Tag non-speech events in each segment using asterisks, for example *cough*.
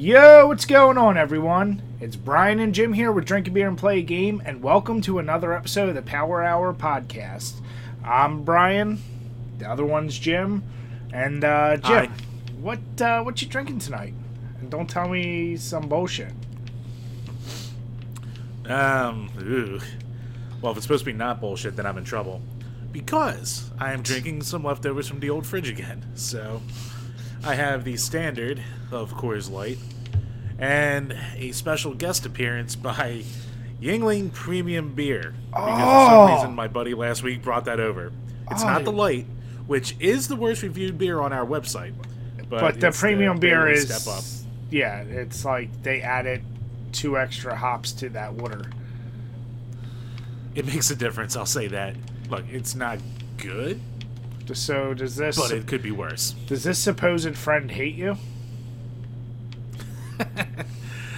Yo, what's going on, everyone? It's Brian and Jim here with Drink a Beer and Play a Game, and welcome to another episode of the Power Hour Podcast. I'm Brian, the other one's Jim, and uh, Jim, Hi. what uh, what you drinking tonight? And don't tell me some bullshit. Um, ooh. Well, if it's supposed to be not bullshit, then I'm in trouble. Because I am drinking some leftovers from the old fridge again. So, I have the standard of Coors Light and a special guest appearance by Yuengling Premium Beer. Because for Oh. some reason, my buddy last week brought that over. It's Oh. not the oh. light, which is the worst reviewed beer on our website. But, But the premium beer is Step up. yeah, it's like they added two extra hops to that water. It makes a difference, I'll say that. Look, it's not good, So does this but it could be worse. does this supposed friend hate you? *laughs*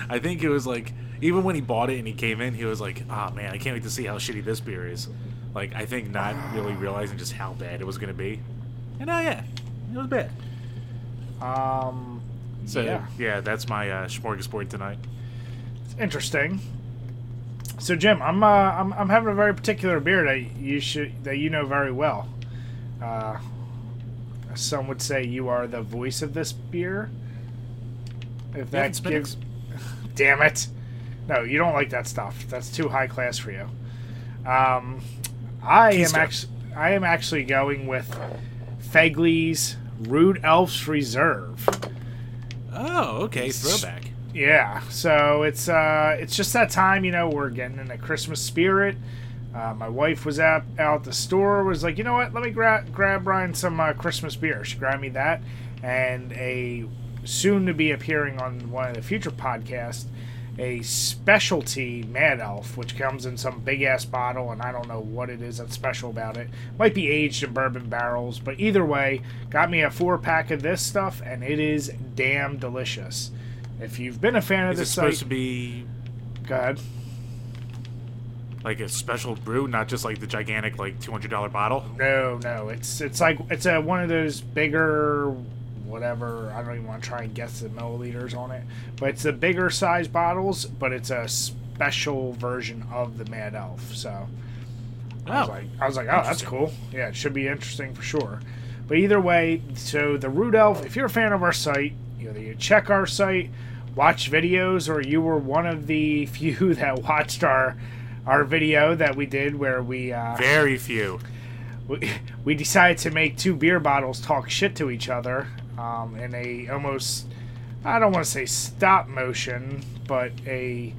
I think it was like even when he bought it and he came in, he was like, "Oh man, I can't wait to see how shitty this beer is." Like I think not really realizing just how bad it was gonna be. And oh yeah, it was bad. Um, So yeah. yeah, that's my uh, smorgasbord tonight. It's interesting. So Jim, I'm uh, I'm I'm having a very particular beer that you should that you know very well. Uh, some would say you are the voice of this beer. If Yeah, that it's gives, *laughs* damn it, no, you don't like that stuff. That's too high class for you. Um, I am actually I am actually going with Fegley's Rude Elves Reserve. Oh, okay, throwback. Yeah, so it's uh, it's just that time, you know. We're getting in the Christmas spirit. Uh, my wife was out out at the store, was like, you know what? Let me grab grab Brian some uh, Christmas beer. She grabbed me that and a soon to be appearing on one of the future podcasts, a specialty Mad Elf, which comes in some big ass bottle, and I don't know what it is that's special about it. Might be aged in bourbon barrels, but either way, got me a four pack of this stuff, and it is damn delicious. If you've been a fan of Is it this supposed site, to be go ahead. Like a special brew, not just like the gigantic like two hundred dollar bottle? No, no, it's it's like it's a one of those bigger, whatever. I don't even want to try and guess the milliliters on it, but it's the bigger size bottles, but it's a special version of the Mad Elf. So I was Oh. like, I was like, oh, that's cool. Yeah, it should be interesting for sure. But either way, so the Rude Elf, if you're a fan of our site, you either you check our site, watch videos, or you were one of the *laughs* few that watched our our video that we did where we uh, Very few. we, we decided to make two beer bottles talk shit to each other um, in a almost I don't want to say stop motion, but a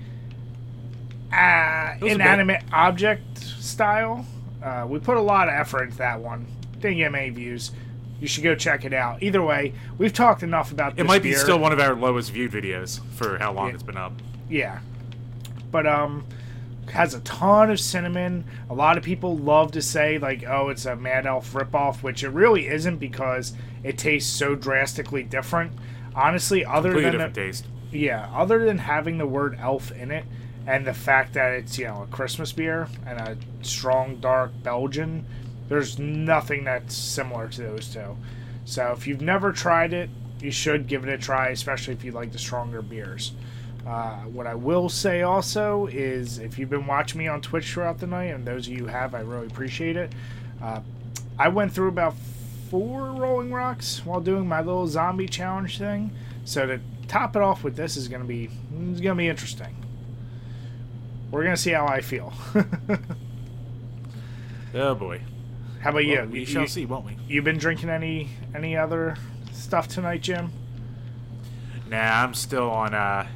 uh, was a bit. inanimate object style. Uh, we put a lot of effort into that one. Didn't get many views. You should go check it out. Either way, we've talked enough about It might be beer. still one of our lowest viewed videos for how long Yeah. it's been up. Yeah. But um has a ton of cinnamon. A lot of people love to say like, "Oh, it's a Mad Elf ripoff," which it really isn't because it tastes so drastically different. Honestly, other Completely than the, taste. yeah, other than having the word elf in it and the fact that it's, you know, a Christmas beer and a strong dark Belgian, there's nothing that's similar to those two. So if you've never tried it, you should give it a try, especially if you like the stronger beers. Uh, what I will say also is if you've been watching me on Twitch throughout the night, and those of you who have, I really appreciate it. Uh, I went through about four Rolling Rocks while doing my little zombie challenge thing. So to top it off with this is gonna be it's gonna be interesting. We're gonna see how I feel. *laughs* Oh boy. how about you? We you? shall you- see, won't we? You been drinking any any other stuff tonight, Jim? Nah, I'm still on. uh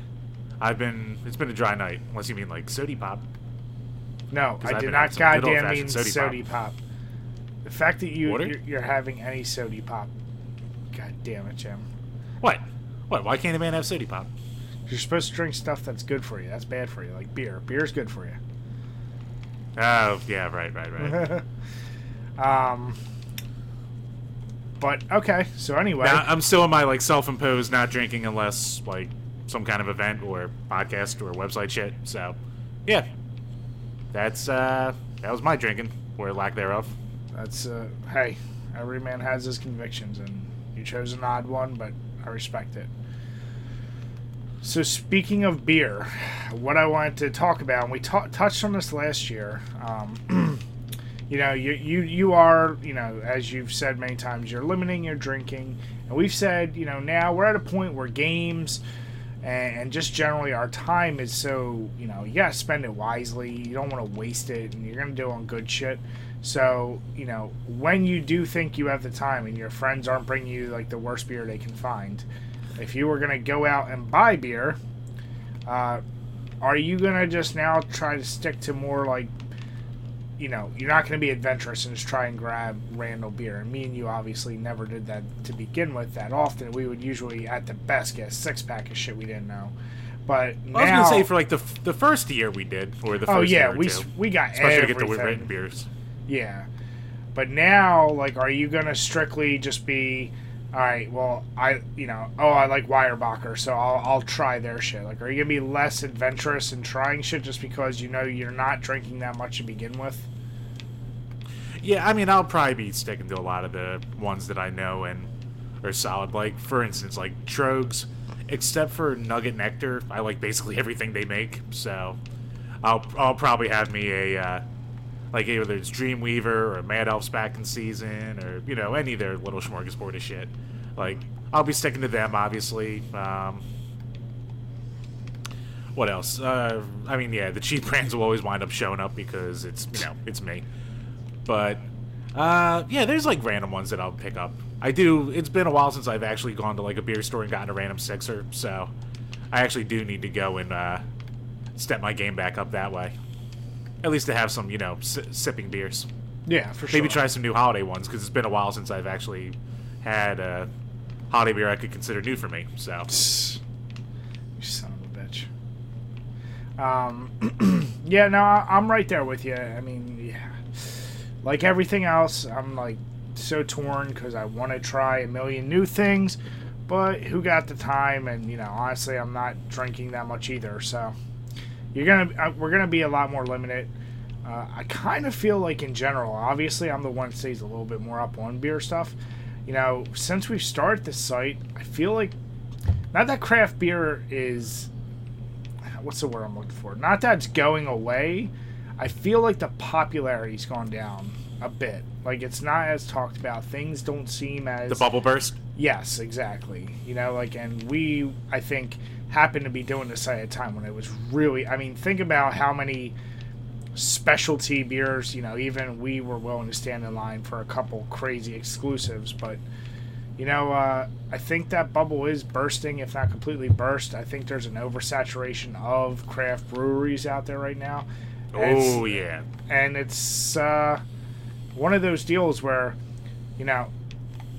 I've been. It's been a dry night, unless you mean like sody pop. No, I I've did been not some good goddamn mean old-fashioned sody sody pop. The fact that you Water? you're, you're having any sody pop, god damn it, Jim. What? What? Why can't a man have sody pop? You're supposed to drink stuff that's good for you. That's bad for you, like beer. Beer's good for you. Oh, yeah, right, right, right. *laughs* um, but okay. So anyway, now, I'm still in my like self-imposed not drinking unless like some kind of event or podcast or website shit. So, yeah, that's uh that was my drinking or lack thereof. that's uh, hey, every man has his convictions, and you chose an odd one, but I respect it. So speaking of beer, what I wanted to talk about, and we ta- touched on this last year. Um, *clears throat* you know, you, you you are, you know, as you've said many times, you're limiting your drinking, and we've said, you know, now we're at a point where games and, and just generally our time is so, you know, you gotta spend it wisely. You don't want to waste it, and you're gonna do it on good shit. So, you know, when you do think you have the time and your friends aren't bringing you like the worst beer they can find, if you were gonna go out and buy beer, uh, are you gonna just now try to stick to more like, you know, you're not gonna be adventurous and just try and grab random beer? And me and you obviously never did that to begin with that often. We would usually, at the best, get a six pack of shit we didn't know. But now, I was gonna say for like the f- the first year we did, or the oh, first oh yeah, we two. we got especially to get the written beers. Yeah. But now, like, are you gonna strictly just be, all right? Well, I, you know, oh, I like Weyerbacher, so I'll I'll try their shit. Like, are you gonna be less adventurous in trying shit just because you know you're not drinking that much to begin with? Yeah, I mean, I'll probably be sticking to a lot of the ones that I know and are solid. Like, for instance, like Tröegs, except for Nugget Nectar, I like basically *laughs* everything they make. So, I'll I'll probably have me a uh, like either it's Dreamweaver or Mad Elf's back in season or you know any of their little smorgasbord of shit. Like, I'll be sticking to them, obviously. Um, what else? Uh, I mean, yeah, the cheap *laughs* brands will always wind up showing up because it's you know it's me. But uh, yeah, there's like random ones that I'll pick up. I do. It's been a while since I've actually gone to like a beer store and gotten a random sixer, so I actually do need to go and uh, step my game back up that way. At least to have some, you know, si- sipping beers. Yeah, for sure. Maybe try some new holiday ones because it's been a while since I've actually had a holiday beer I could consider new for me. So You son of a bitch. Um, *clears throat* yeah, no, I'm right there with you. I mean, yeah. Like everything else, I'm like so torn because I want to try a million new things, but who got the time? And you know, honestly, I'm not drinking that much either. So you're gonna, uh, we're gonna be a lot more limited. Uh, I kind of feel like in general, obviously, I'm the one that stays a little bit more up on beer stuff. You know, since we've started this site, I feel like not that craft beer is what's the word I'm looking for? Not that it's going away. I feel like the popularity's gone down a bit. Like it's not as talked about. Things don't seem as the bubble burst. Yes, exactly. You know, like, and we, I think, happened to be doing this at a time when it was really. I mean, think about how many specialty beers. You know, even we were willing to stand in line for a couple crazy exclusives, but. You know, uh, I think that bubble is bursting, if not completely burst. I think there's an oversaturation of craft breweries out there right now. And Oh yeah. and it's uh, one of those deals where, you know,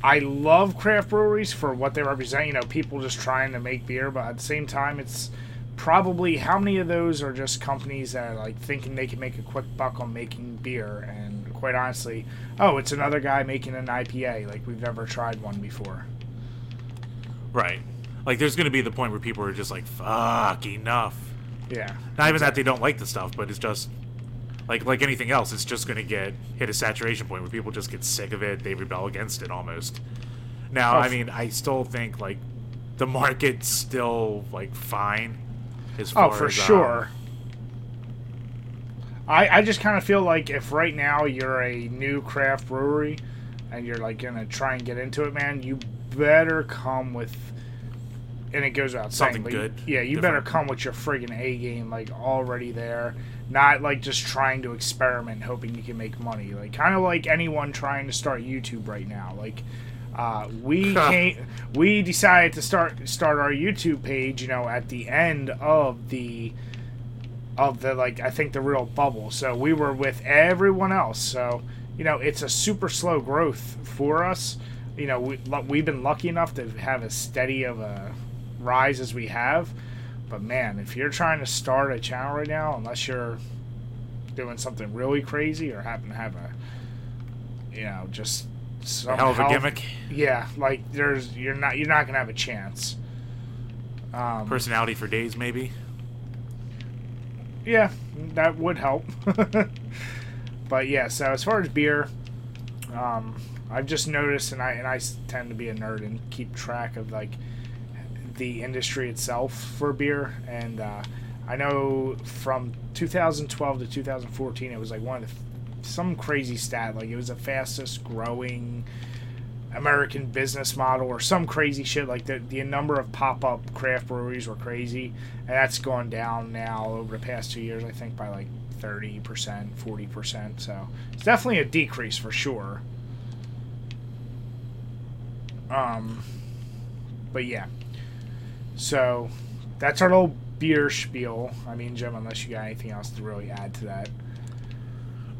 I love craft breweries for what they represent. You know, people just trying to make beer, but at the same time, it's probably how many of those are just companies that are like thinking they can make a quick buck on making beer, and quite honestly, oh, it's another guy making an IPA. Like we've never tried one before. Right. Like there's gonna be the point where people are just like, fuck, enough. Yeah, Not even that they don't like the stuff, but it's just like like anything else, it's just gonna get hit a saturation point where people just get sick of it, they rebel against it almost. Now, I mean, I still think like the market's still like fine as Oh, far for as, um, sure. I, I just kind of feel like if right now you're a new craft brewery and you're like gonna try and get into it, man, you better come with, and it goes saying, Something but good, Yeah, you better come with your friggin' A game like already there, not like just trying to experiment, hoping you can make money. Like kind of like anyone trying to start YouTube right now. Like uh, we *laughs* came, we decided to start start our YouTube page, you know, at the end of the of the like I think the real bubble. So we were with everyone else. So you know, it's a super slow growth for us. You know, we we've been lucky enough to have as steady of a rise as we have. But man, if you're trying to start a channel right now, unless you're doing something really crazy or happen to have a, you know, just some hell of a gimmick. Yeah, like there's you're not you're not gonna have a chance. Um, Personality for days, maybe. Yeah, that would help. *laughs* but yeah, so as far as beer, um, I've just noticed, and I and I tend to be a nerd and keep track of like the industry itself for beer, and uh, I know from 2012 to 2014, it was like one of the, some crazy stat, like it was the fastest growing American business model or some crazy shit. Like the the number of pop up craft breweries were crazy, and that's gone down now over the past two years. I think by like 30 percent, 40 percent. So it's definitely a decrease for sure. Um, but yeah. So that's our little beer spiel. I mean, Jim, unless you got anything else to really add to that.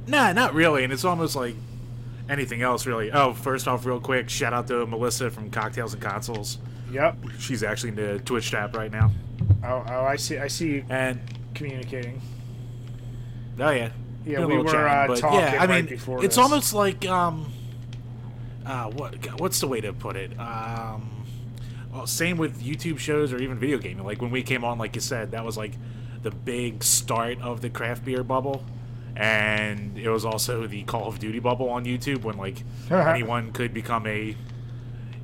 Nah, not really. And it's almost like anything else, really. Oh, first off, real quick, shout out to Melissa from Cocktails and Consoles. Yep. She's actually in the Twitch chat right now. Oh, oh, I see. I see And communicating. oh yeah, Yeah, we were chatting, uh, talking yeah, I right mean, before. it's this. almost like um, uh, what what's the way to put it? Um, well, same with YouTube shows or even video gaming. Like when we came on, like you said, that was like the big start of the craft beer bubble, and it was also the Call of Duty bubble on YouTube when like *laughs* anyone could become a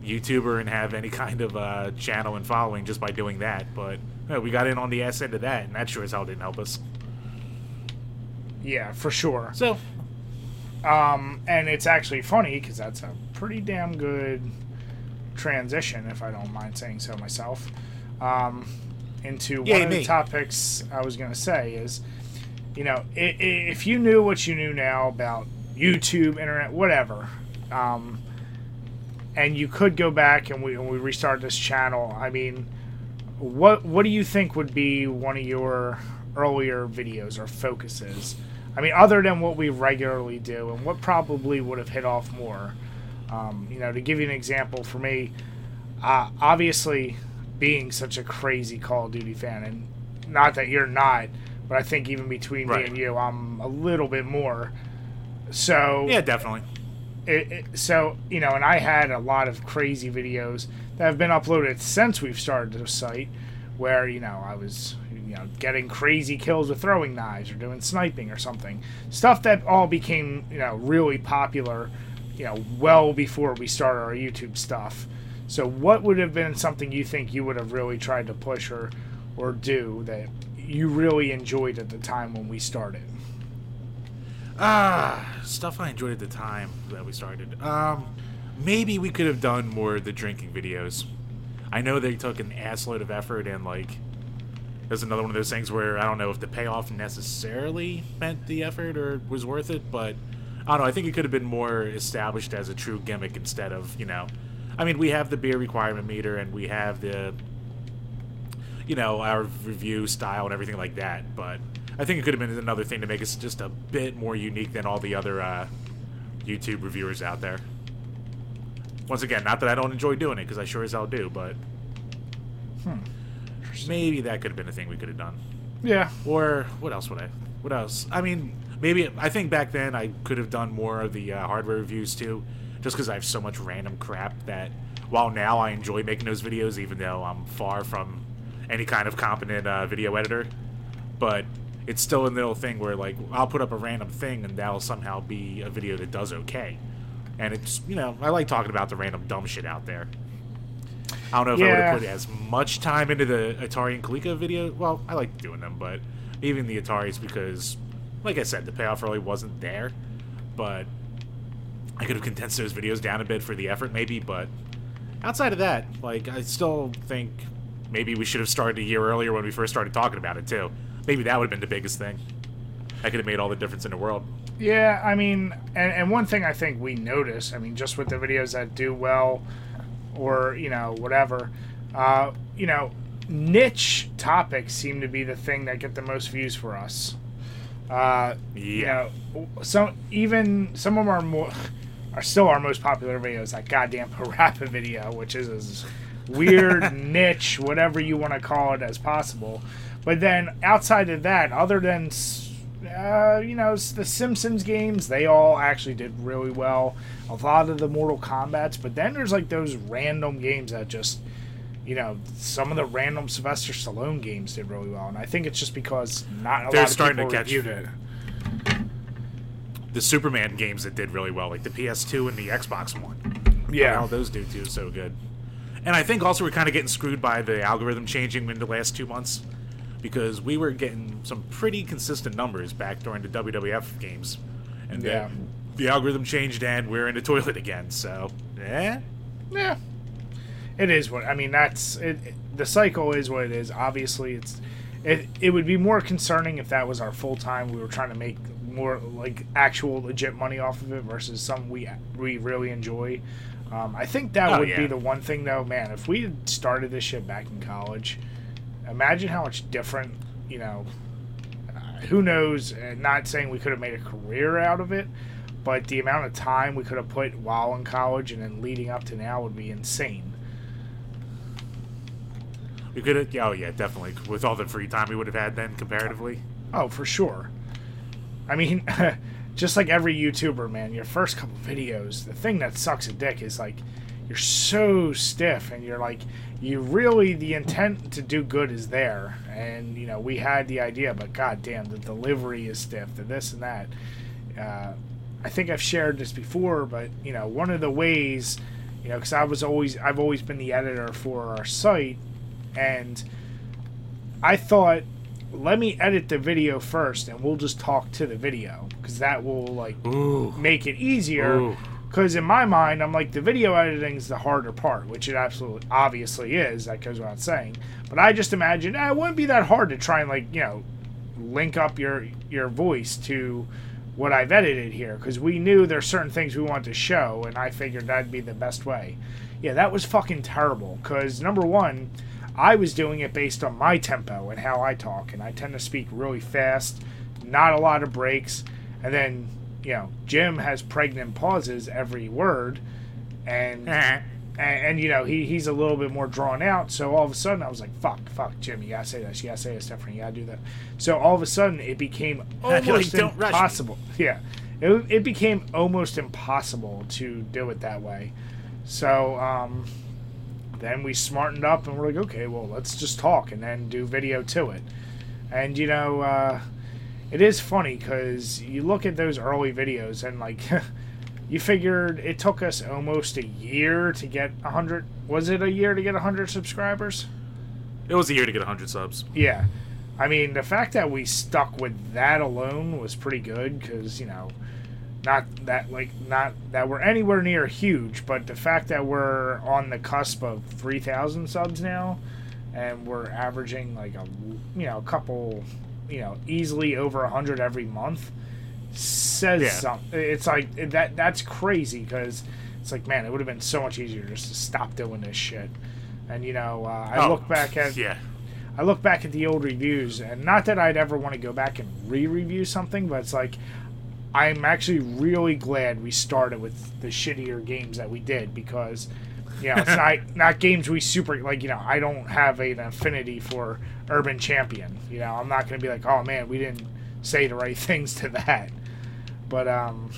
YouTuber and have any kind of uh, channel and following just by doing that. But we got in on the ass end of that, and that sure as hell didn't help us. yeah, for sure. So Um, and it's actually funny because that's a pretty damn good transition, if I don't mind saying so myself, um, into Yay, one of the topics I was going to say is, you know, if you knew what you knew now about YouTube, internet, whatever, um, and you could go back and we, and we restart this channel, I mean, what what do you think would be one of your earlier videos or focuses? I mean, other than what we regularly do, and what probably would have hit off more. Um, you know, to give you an example, for me, uh, obviously, being such a crazy Call of Duty fan, and not that you're not, but I think even between me and you, I'm a little bit more. So yeah, definitely. it, it, so you know, and I had a lot of crazy videos that have been uploaded since we've started the site, where you know I was you know getting crazy kills with throwing knives or doing sniping or something, stuff that all became you know really popular, you know, well before we started our YouTube stuff. So, what would have been something you think you would have really tried to push or or do that you really enjoyed at the time when we started? Ah, stuff I enjoyed at the time that we started. Um, maybe we could have done more of the drinking videos. I know they took an assload of effort and like, there's another one of those things where I don't know if the payoff necessarily meant the effort or was worth it, but I don't know. I think it could have been more established as a true gimmick instead of you know, I mean we have the beer requirement meter and we have the, you know, our review style and everything like that, but I think it could have been another thing to make us just a bit more unique than all the other uh, YouTube reviewers out there. Once again, not that I don't enjoy doing it, because I sure as hell do, but hmm. maybe that could have been a thing we could have done. Yeah, Or what else would I? What else? I mean, maybe I think back then I could have done more of the uh, hardware reviews too, just because I have so much random crap that while now I enjoy making those videos, even though I'm far from any kind of competent uh, video editor, but it's still a little thing where like I'll put up a random thing and that'll somehow be a video that does okay, and it's you know I like talking about the random dumb shit out there. I don't know if I would have put as much time into the Atari and Coleco video. Well, I like doing them, but even the Ataris because, like I said, the payoff really wasn't there. But I could have condensed those videos down a bit for the effort, maybe. But outside of that, like I still think maybe we should have started a year earlier when we first started talking about it too. Maybe that would have been the biggest thing. That could have made all the difference in the world. Yeah, I mean, and, and one thing I think we notice, I mean, just with the videos that do well, or you know, whatever, uh, you know, niche topics seem to be the thing that get the most views for us. Uh, You Yeah. know, some even some of our more are still our most popular videos. That goddamn Parappa video, which is as *laughs* weird niche, whatever you want to call it, as possible. But then outside of that, other than uh, you know the Simpsons games, they all actually did really well. A lot of the Mortal Kombat's, but then there's like those random games that just you know, some of the random Sylvester Stallone games did really well, and I think it's just because not a They're lot of starting to people catch- reviewed it. The Superman games that did really well, like the PS2 and the Xbox One. Yeah. How those do too so good. And I think also we're kind of getting screwed by the algorithm changing in the last two months because we were getting some pretty consistent numbers back during the WWF games. And Yeah. then the algorithm changed and we're in the toilet again. So, eh? Yeah, it is what I mean. That's it, it- The cycle is what it is. Obviously, it's it. It would be more concerning if that was our full time. We were trying to make more like actual legit money off of it versus some we we really enjoy. Um, I think that Oh, would be the one thing though, man. If we had started this shit back in college, imagine how much different. You know, uh, who knows? uh, Not saying we could have made a career out of it, but the amount of time we could have put while in college and then leading up to now would be insane. We could have, oh yeah, definitely. With all the free time we would have had then, comparatively. Oh, for sure. I mean, *laughs* just like every YouTuber, man, your first couple videos, the thing that sucks a dick is like you're so stiff and you're like you really the intent to do good is there and you know we had the idea but god damn the delivery is stiff the this and that uh, i think i've shared this before but you know one of the ways you know because i was always i've always been the editor for our site and i thought let me edit the video first and we'll just talk to the video because that will like Ooh. make it easier. Because in my mind i'm like the video editing is the harder part which it absolutely obviously is that goes without saying. But i just imagine eh, it wouldn't be that hard to try and like you know link up your your voice to what i've edited here because we knew there's certain things we want to show and i figured that'd be the best way. Yeah that was fucking terrible because number one i was doing it based on my tempo and how i talk and i tend to speak really fast not a lot of breaks and then you know jim has pregnant pauses every word and *laughs* and, and you know he, he's a little bit more drawn out so all of a sudden i was like fuck fuck jim you gotta say this you gotta say this different you gotta do that. So all of a sudden it became *laughs* like, almost "Don't rush me." impossible. *laughs* Yeah. It, it became almost impossible to do it that way. So um then we smartened up and we're like okay well let's just talk and then do video to it. And you know uh it is funny because you look at those early videos and like *laughs* you figured it took us almost a year to get 100 was it a year to get 100 subscribers? It was a year to get 100 subs. yeah. I mean the fact that we stuck with that alone was pretty good because you know not that like not that we're anywhere near huge but the fact that we're on the cusp of 3000 subs now and we're averaging like a you know a couple you know easily over 100 every month says Yeah. something it's like that that's crazy because it's like man it would have been so much easier just to stop doing this shit and you know uh, i Oh, look back at Yeah. I look back at the old reviews, and not that I'd ever want to go back and re-review something, but it's like I'm actually really glad we started with the shittier games that we did because you know it's *laughs* not not games we super like you know I don't have an affinity for Urban Champion. You know I'm not going to be like oh man we didn't say the right *laughs* things to that, but um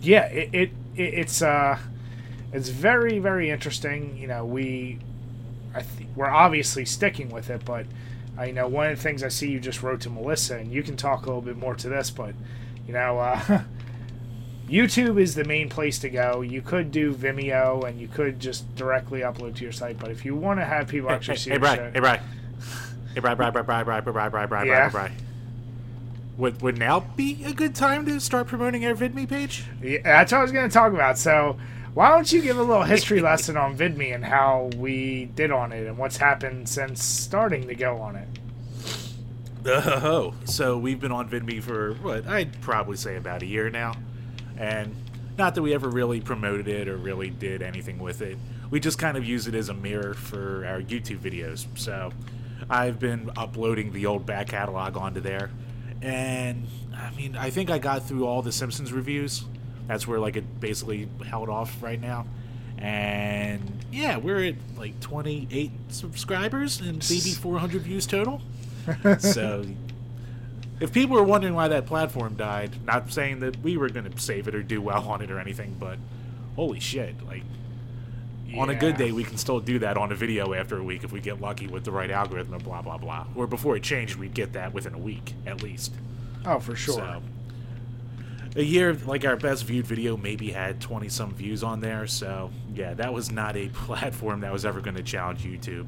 yeah, it, it, it it's uh, it's very very interesting. You know, we, I think we're obviously sticking with it, but I know one of the things I see you just wrote to Melissa, and you can talk a little bit more to this, but you know, uh, *laughs* YouTube is the main place to go. You could do Vimeo, and you could just directly upload to your site, but if you want to have people Hey, actually hey, see hey, your Bri, shit, hey, Bri. Hey, Bri, Bri, Bri, Bri, Bri, Bri, Bri, Bri, Yeah? Bri, Bri. Would, would now be a good time to start promoting our VidMe page? Yeah, that's what I was going to talk about. So, why don't you give a little history lesson on VidMe and how we did on it and what's happened since starting to go on it? Oh, so we've been on VidMe for what I'd probably say about a year now, and not that we ever really promoted it or really did anything with it. We just kind of use it as a mirror for our YouTube videos. So I've been uploading the old back catalog onto there, and I mean I think I got through all the Simpsons reviews. That's where like it basically held off right now. And yeah, we're at like 28 subscribers and maybe 400 views total *laughs* so if people are wondering why that platform died not saying that we were going to save it or do well on it or anything but holy shit like on a good day we can still do that on a video after a week if we get lucky with the right algorithm and blah blah blah or before it changed we'd get that within a week at least Oh, for sure. so a year like our best viewed video maybe had 20 some views on there so yeah that was not a *laughs* platform that was ever going to challenge youtube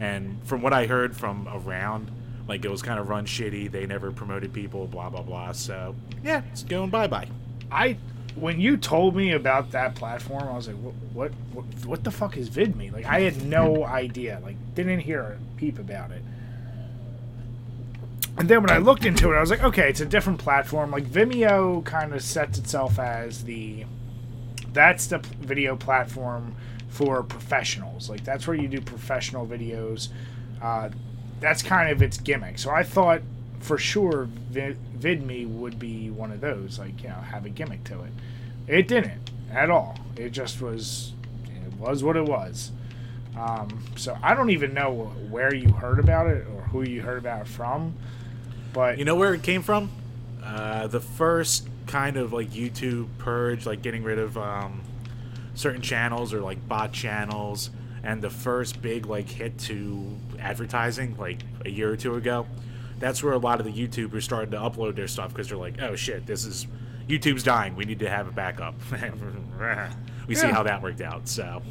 and from what i heard from around like it was kind of run shitty they never promoted people blah blah blah so yeah it's going bye-bye I when you told me about that platform, I was like, what, what, what, what the fuck is VidMe? Like, I had no *laughs* idea. Like, didn't hear a peep about it. And then when I looked into it, I was like, okay, it's a different platform. Like Vimeo kind of sets itself as the that's the video platform for professionals. Like that's where you do professional videos. Uh, that's kind of its gimmick. So I thought for sure Vi- VidMe would be one of those. Like you know, have a gimmick to it. It didn't at all. It just was. It was what it was. Um, so I don't even know where you heard about it or who you heard about it from. But You know where it came from? Uh, the first kind of like YouTube purge, like getting rid of um, certain channels or like bot channels, and the first big like hit to advertising, like a year or two ago. That's where a lot of the YouTubers started to upload their stuff because they're like, "Oh shit, this is YouTube's dying. We need to have a backup." *laughs* we see how that worked out. So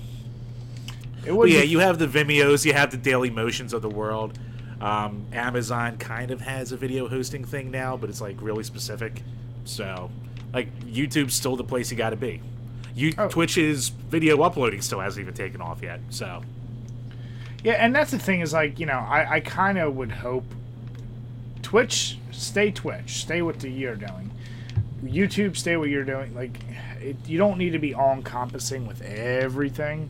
it was yeah, you have the Vimeos, you have the Daily Motions of the world. Um, Amazon kind of has a video hosting thing now, but it's like really specific. So, like YouTube's still the place you got to be. You Oh. Twitch's video uploading still hasn't even taken off yet. So, Yeah, and that's the thing is like you know I, I kind of would hope Twitch stay Twitch, stay what the you're doing. YouTube stay what you're doing. Like it, you don't need to be all encompassing with everything.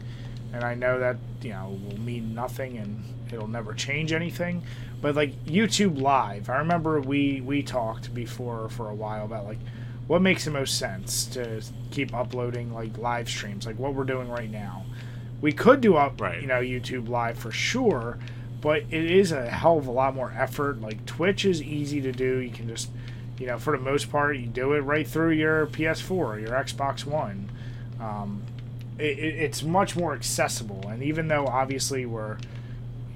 And I know that you know will mean nothing and it'll never change anything. But like YouTube Live, I remember we we talked before for a while about like what makes the most sense to keep uploading like live streams, like what we're doing right now. We could do up, Right. you know, YouTube Live for sure, but it is a hell of a lot more effort. Like Twitch is easy to do. You can just, you know, for the most part, you do it right through your PS4 or your Xbox One. Um, it, it, it's much more accessible, and even though obviously we're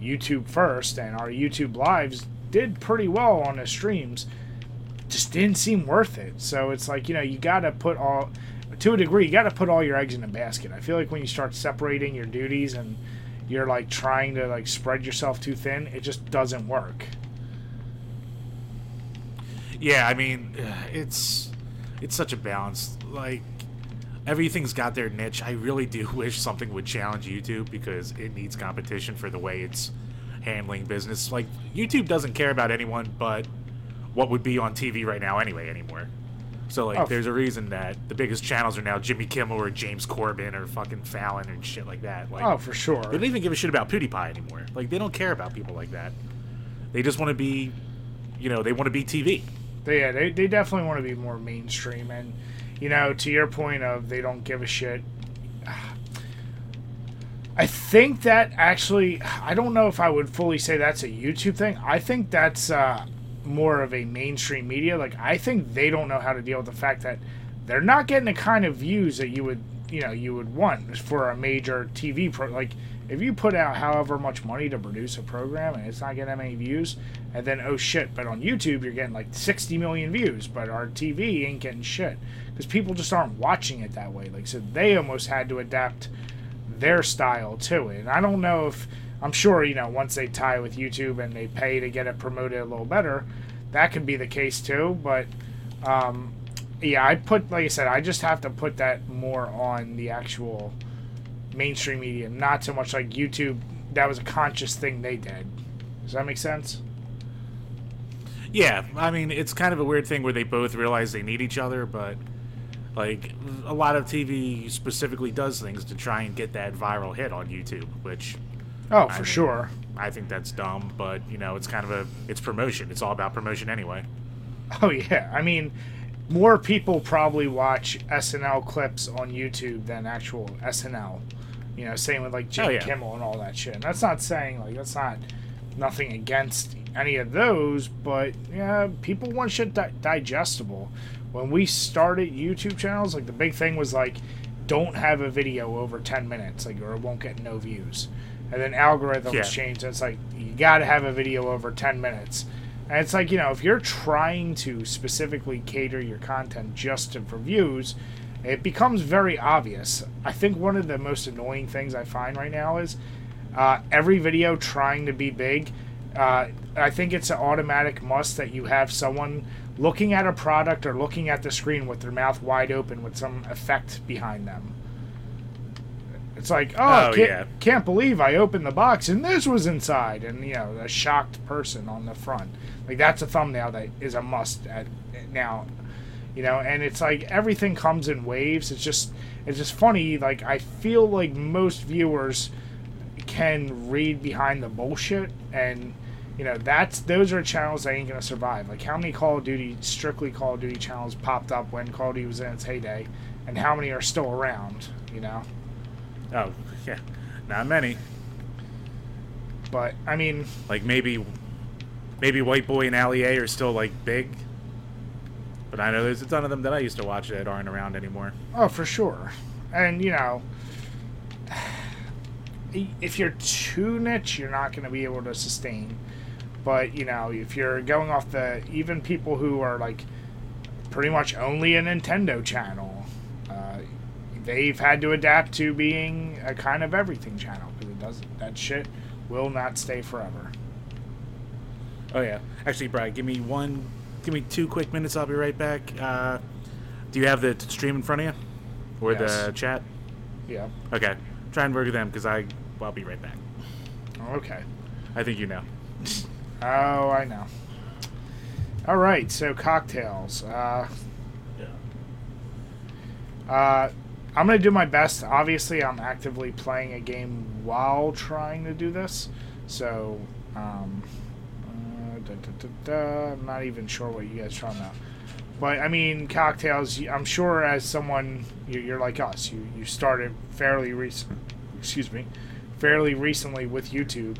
YouTube first and our YouTube lives did pretty well on the streams, just didn't seem worth it. So it's like you know you got to put all to a degree you got to put all your eggs in a basket. I feel like when you start separating your duties and you're like trying to like spread yourself too thin, it just doesn't work. yeah, I mean, *sighs* it's it's such a balance. Like everything's got their niche. I really do *laughs* wish something would challenge YouTube because it needs competition for the way it's handling business. Like YouTube doesn't care about anyone but what would be on TV right now anyway anymore. So like Oh. there's a reason that the biggest channels are now Jimmy Kimmel or James Corden or fucking Fallon and shit like that. Like Oh, for sure. they don't even give a shit about PewDiePie anymore. Like they don't care about people like that. They just want to be you know, they want to be TV. They, yeah, they, they definitely want to be more mainstream. And, you know, to your point of they don't give a shit. I think that actually, I don't know if I would fully say that's a YouTube thing. I think that's uh, more of a mainstream media. Like, I think they don't know how to deal with the fact that they're not getting the kind of views that you would, you know, you would want for a major TV pro. Like, if you put out however much money to produce a program and it's not getting that many views, and then oh shit, but on YouTube you're getting like 60 million views, but our TV ain't getting shit because people just aren't watching it that way. Like, so they almost had to adapt their style to it. And I don't know if I'm sure you know once they tie with YouTube and they pay to get it promoted a little better, that could be the case too. But um, yeah, I put like I said, I just have to put that more on the actual mainstream media, not so much like YouTube. That was a conscious thing they did. Does that make sense? Yeah, I mean, it's kind of a weird thing where they both realize they need each other, but like a lot of TV specifically does things to try and get that viral hit on YouTube, which Oh, I for mean, sure. I think that's dumb, but you know, it's kind of a it's promotion. It's all about promotion anyway. *laughs* Oh yeah, I mean, more people probably watch SNL clips on YouTube than actual SNL. You know, same with like oh, Jim Oh, yeah. Kimmel and all that shit. And that's not saying like that's not nothing against any of those, but yeah, people want shit di- digestible. When we started YouTube channels, like the big thing was like, don't have a video over ten minutes, like or it won't get no views. And then algorithms Yeah. changed. And it's like you got to have a video over ten minutes. And it's like, you know, if you're trying to specifically cater your content just to, for views, it becomes very obvious. I think one of the most annoying things I find right now is uh, every video trying to be big. Uh, I think it's an automatic must that you have someone looking at a product or looking at the screen with their mouth wide open with some effect behind them. It's like, oh, Oh, can't, yeah. can't believe I opened the box and this was inside, and you know, a shocked person on the front. Like that's a thumbnail that is a must at now, you know. And it's like everything comes in waves. It's just, it's just funny. Like I feel like most viewers can read behind the bullshit, and you know, that's those are channels that ain't gonna survive. Like how many Call of Duty, strictly Call of Duty channels popped up when Call of Duty was in its heyday, and how many are still around? You know. Oh, *laughs* yeah. Not many. But I mean, Like maybe maybe White Boy and Ali A are still like big. But I know there's a ton of them that I used to watch that aren't around anymore. oh, for sure. And you know, if you're too niche, you're not going to be able to sustain. But you know, if you're going off the even people who are like pretty much only a Nintendo channel, uh, they've had to adapt to being a kind of everything channel because it doesn't that shit will not stay forever. Oh yeah. Actually, Brian, give me one give me two quick minutes, I'll be right back. Uh, do you have the stream in front of you? Or the chat? Yeah. Okay. Try and work with them because I I'll be right back. Okay. I think you know. Oh, I know. All right, so cocktails. Uh, uh, I'm gonna do my best. Obviously, I'm actively playing a game while trying to do this, so um, uh, da, da, da, da, I'm not even sure what you guys are talking about. But I mean, cocktails. I'm sure as someone you- you're like us, you you started fairly recent. Excuse me, fairly recently with YouTube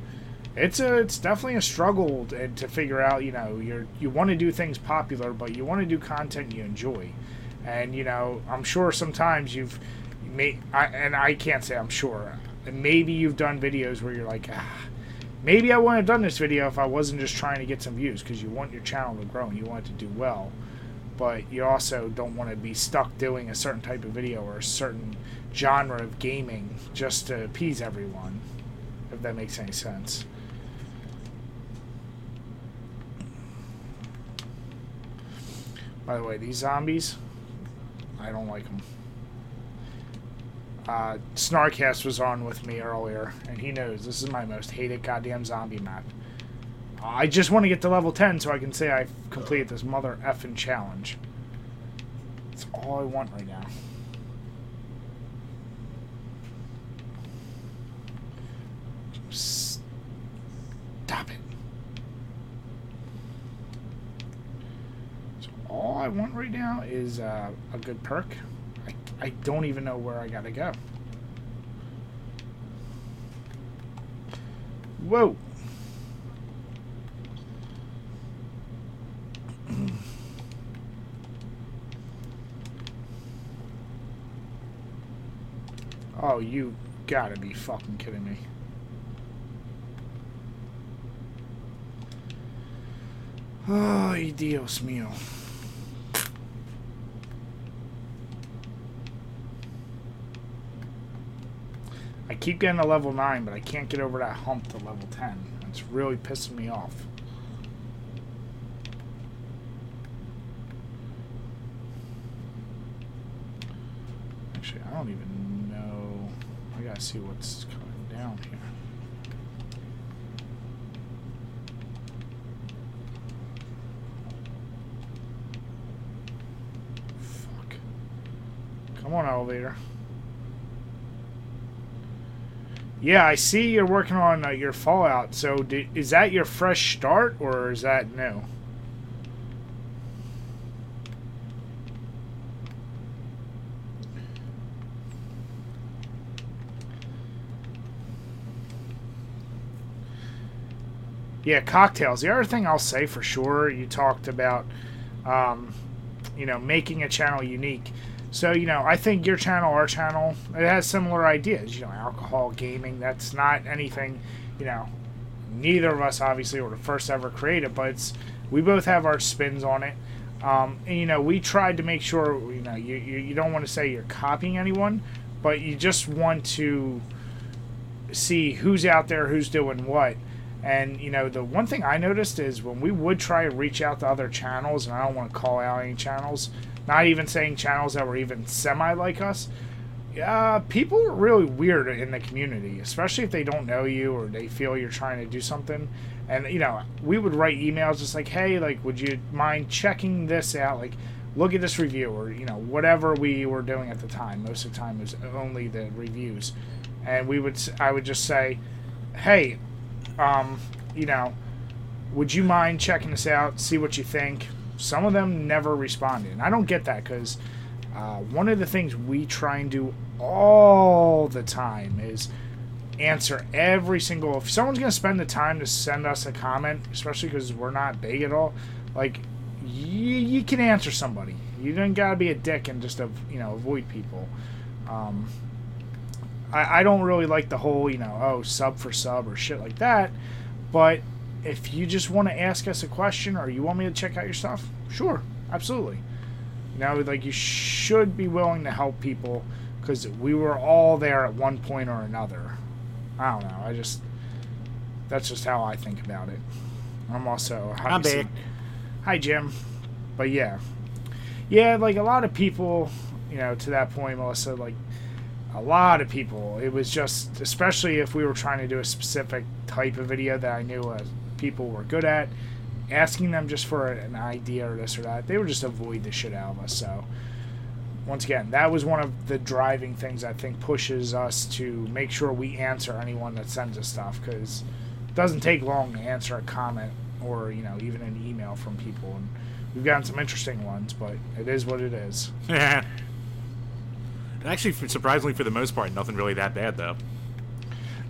it's a it's definitely a struggle to, to figure out you know you're you want to do things popular but you want to do content you enjoy and you know i'm sure sometimes you've may I, and i can't say i'm sure maybe you've done videos where you're like ah, maybe i wouldn't have done this video if i wasn't just trying to get some views because you want your channel to grow and you want it to do well but you also don't want to be stuck doing a certain type of video or a certain genre of gaming just to appease everyone if that makes any sense By the way, these zombies, I don't like them. Uh, Snarkcast was on with me earlier, and he knows this is my most hated goddamn zombie map. I just want to get to level 10 so I can say I've completed this mother effing challenge. That's all I want right now. Stop it. So all I want right now is uh, a good perk. I, don't even know where I gotta go. Whoa. Oh, you gotta be fucking kidding me. *sighs* Ay, Dios mío. I keep getting to level 9, but I can't get over that hump to level 10. It's really pissing me off. Actually, I don't even know. I gotta see what's coming down here. Fuck. Come on, elevator. Yeah, I see you're working on uh, your Fallout. So, di is that your fresh start, or is that new? Yeah, cocktails. The other thing I'll say for sure, you talked about, um, you know, making a channel unique. So, you know, I think your channel, our channel, it has similar ideas. You know, alcohol, gaming, that's not anything, you know, neither of us obviously were the first ever create it, but it's we both have our spins on it. Um, and you know, we tried to make sure you know you, you, you don't want to say you're copying anyone, but you just want to see who's out there, who's doing what. And you know, the one thing I noticed is when we would try to reach out to other channels, and I don't want to call out any channels, not even saying channels that were even semi like us. Uh, people are really weird in the community, especially if they don't know you or they feel you're trying to do something. And you know, we would write emails just like, "Hey, like, would you mind checking this out? Like, look at this review, or you know, whatever we were doing at the time. Most of the time, it was only the reviews, and we would, I would just say, "Hey, um, you know, would you mind checking this out? See what you think." Some of them never responded, and I don't get that because uh, one of the things we try and do all the time is answer every single. If someone's gonna spend the time to send us a comment, especially because we're not big at all, like you, you can answer somebody. You don't gotta be a dick and just you know avoid people. Um, I, I don't really like the whole you know oh sub for sub or shit like that, but if you just want to ask us a question or you want me to check out your stuff, sure, absolutely. Now, like you should be willing to help people because we were all there at one point or another. I don't know. I just that's just how I think about it. I'm also I'm back. Hi, Jim. But yeah, yeah, like a lot of people, you know, to that point, Melissa, like a lot of people. It was just, especially if we were trying to do a specific type of video that I knew uh, people were good at, asking them just for an idea or this or that, they would just avoid the shit out of us. So once again, that was one of the driving things I think pushes us to make sure we answer anyone that sends us stuff because it doesn't take long to answer a comment or you know even an email from people, and we've gotten some interesting ones, but it is what it is. *laughs* Yeah. Actually, surprisingly, for the most part, nothing really that bad though.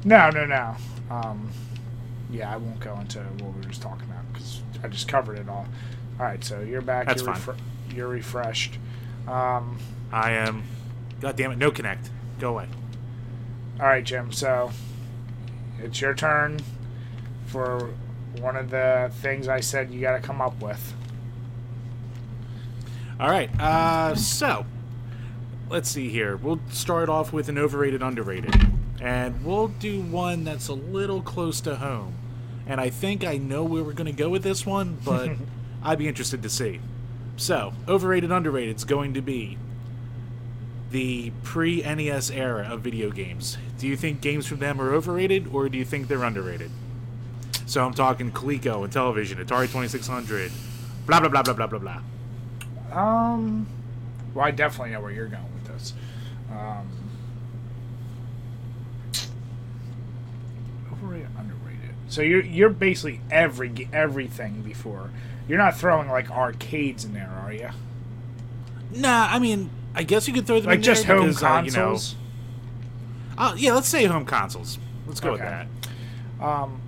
No, no, no. Um, yeah, I won't go into what we were just talking about because I just covered it all. All right, so you're back. That's you're, fine. you're refreshed. Um, I am. God damn it! No connect. Go away. All right, Jim. So it's your turn for one of the things I said you got to come up with. All right. Uh, so let's see here. We'll start off with an overrated, underrated, and we'll do one that's a little close to home. And I think I know where we're going to go with this one, but *laughs* I'd be interested to see. So, overrated, underrated is going to be the pre NES era of video games. Do you think games from them are overrated or do you think they're underrated? So I'm talking Coleco and television, Atari 2600, blah blah blah blah blah blah blah. Um, well, I definitely know where you're going with this. Um, overrated, underrated. So you're you're basically every everything before. You're not throwing like arcades in there, are you? Nah, I mean, I guess you could throw them like in just there home because, consoles. Uh, you know, uh, yeah, let's say home consoles. Let's go Okay. with that. Um,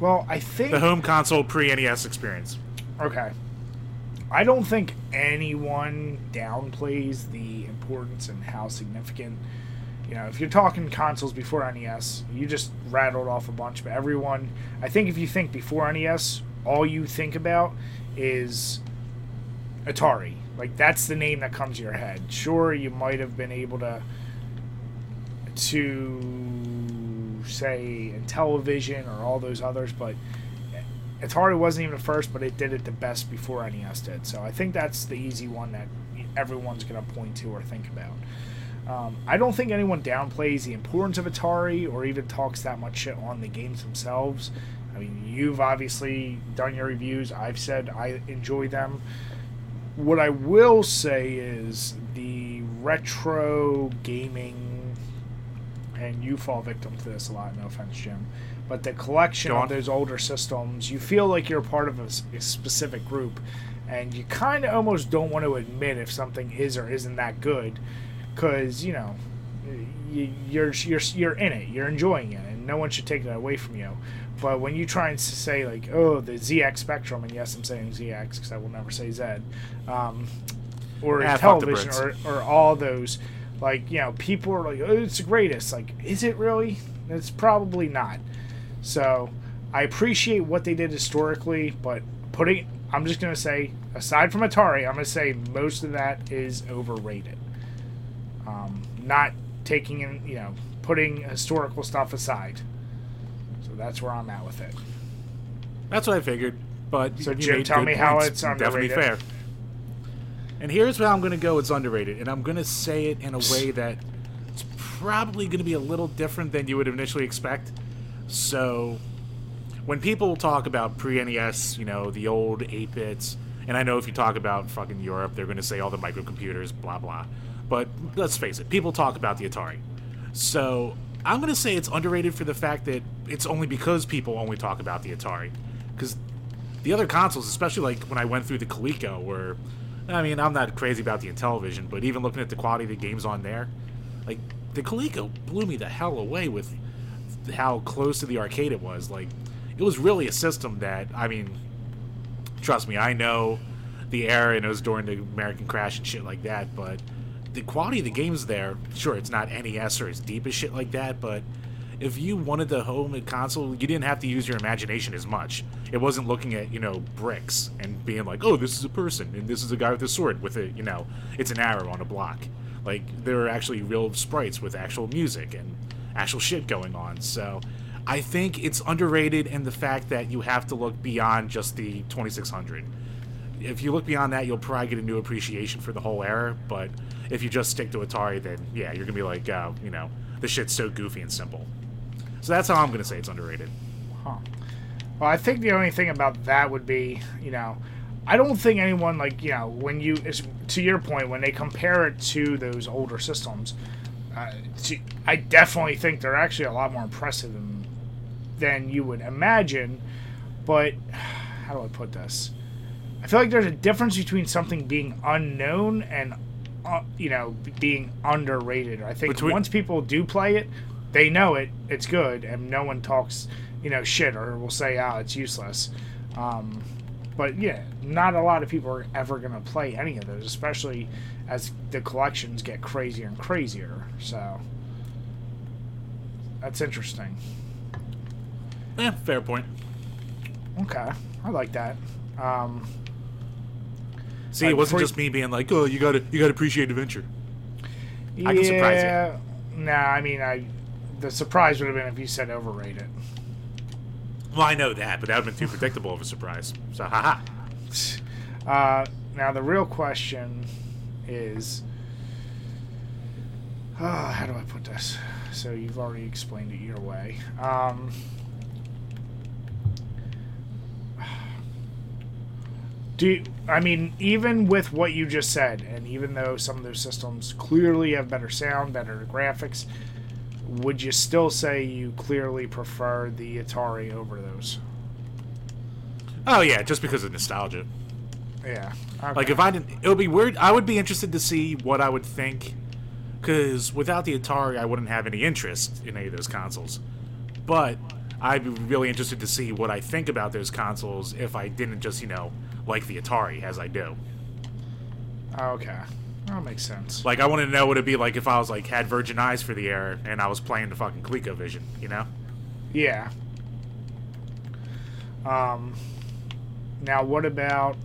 well, I think The home console pre NES experience. Okay. I don't think anyone downplays the importance and how significant. You know, if you're talking consoles before NES, you just rattled off a bunch, but everyone. I think if you think before NES, all you think about is Atari. Like, that's the name that comes to your head. Sure, you might have been able to. to say Intellivision or all those others, but Atari wasn't even the first, but it did it the best before NES did. So I think that's the easy one that everyone's going to point to or think about. Um, I don't think anyone downplays the importance of Atari or even talks that much shit on the games themselves. I mean, you've obviously done your reviews. I've said I enjoy them. What I will say is the retro gaming, and you fall victim to this a lot, no offense, Jim, but the collection of those older systems, you feel like you're part of a specific group, and you kind of almost don't want to admit if something is or isn't that good, because you know you, you're you're you're in it, you're enjoying it, and no one should take that away from you. But when you try and say like, oh, the ZX Spectrum, and yes, I'm saying ZX because I will never say Z, um, or Ah, the television, or, or all those, like you know, people are like, oh, it's the greatest. Like, is it really? It's probably not. So I appreciate what they did historically, but putting I'm just gonna say, aside from Atari, I'm gonna say most of that is overrated. Um, not taking in, you know, putting historical stuff aside. So that's where I'm at with it. That's what I figured. But So, you Jim, tell me how points. it's definitely fair. And here's where I'm going to go. It's underrated, and I'm going to say it in a way *laughs* that it's probably going to be a little different than you would initially expect. So, when people talk about pre-NES, you know, the old 8 bits, and I know if you talk about fucking Europe, they're going to say all the microcomputers, blah blah. But let's face it, people talk about the Atari. So I'm going to say it's underrated for the fact that it's only because people only talk about the Atari. Because the other consoles, especially like when I went through the Coleco, were, I mean, I'm not crazy about the Intellivision, but even looking at the quality of the games on there, like the Coleco blew me the hell away with how close to the arcade it was. Like, it was really a system that, I mean, trust me, I know the era and it was during the American crash and shit like that, but the quality of the games there, sure, it's not NES or as deep as shit like that, but if you wanted the home console, you didn't have to use your imagination as much. It wasn't looking at, you know, bricks and being like, oh, this is a person and this is a guy with a sword with a, you know, it's an arrow on a block. Like, there are actually real sprites with actual music and actual shit going on. So, I think it's underrated in the fact that you have to look beyond just the 2600. If you look beyond that, you'll probably get a new appreciation for the whole era. But if you just stick to Atari, then yeah, you're gonna be like, oh, you know, the shit's so goofy and simple. So that's how I'm gonna say it's underrated. Huh. Well, I think the only thing about that would be, you know, I don't think anyone like you know when you to your point when they compare it to those older systems, uh, to, I definitely think they're actually a lot more impressive than than you would imagine. But *sighs* how do I put this? I feel like there's a difference between something being unknown and uh, you know being underrated. I think Between- once people do play it, they know it, it's good, and no one talks you know shit or will say, "Ah, it's useless." Um, but yeah, not a lot of people are ever going to play any of those, especially as the collections get crazier and crazier. So that's interesting. Yeah, fair point. Okay, I like that. Um, See, Like, it wasn't just me being like, oh, you gotta, you gotta appreciate adventure. yeah, I can surprise you. Nah, I mean, I the surprise would have been if you said overrated. Well, I know that, but that would have been too predictable of a surprise. So, haha. *laughs* Uh, now the real question is, uh, how do I put this? So you've already explained it your way. Um, do you, I mean even with what you just said, and even though some of those systems clearly have better sound, better graphics, would you still say you clearly prefer the Atari over those? Oh yeah, just because of nostalgia. Yeah. Like if I didn't, it would be weird. I would be interested to see what I would think, because without the Atari, I wouldn't have any interest in any of those consoles. But I'd be really interested to see what I think about those consoles if I didn't just, you know, like the Atari as I do. Okay, that makes sense. Like I want to know what it'd be like if I was like had Virgin Eyes for the air and I was playing the fucking ColecoVision, you know? Yeah. Um. Now, what about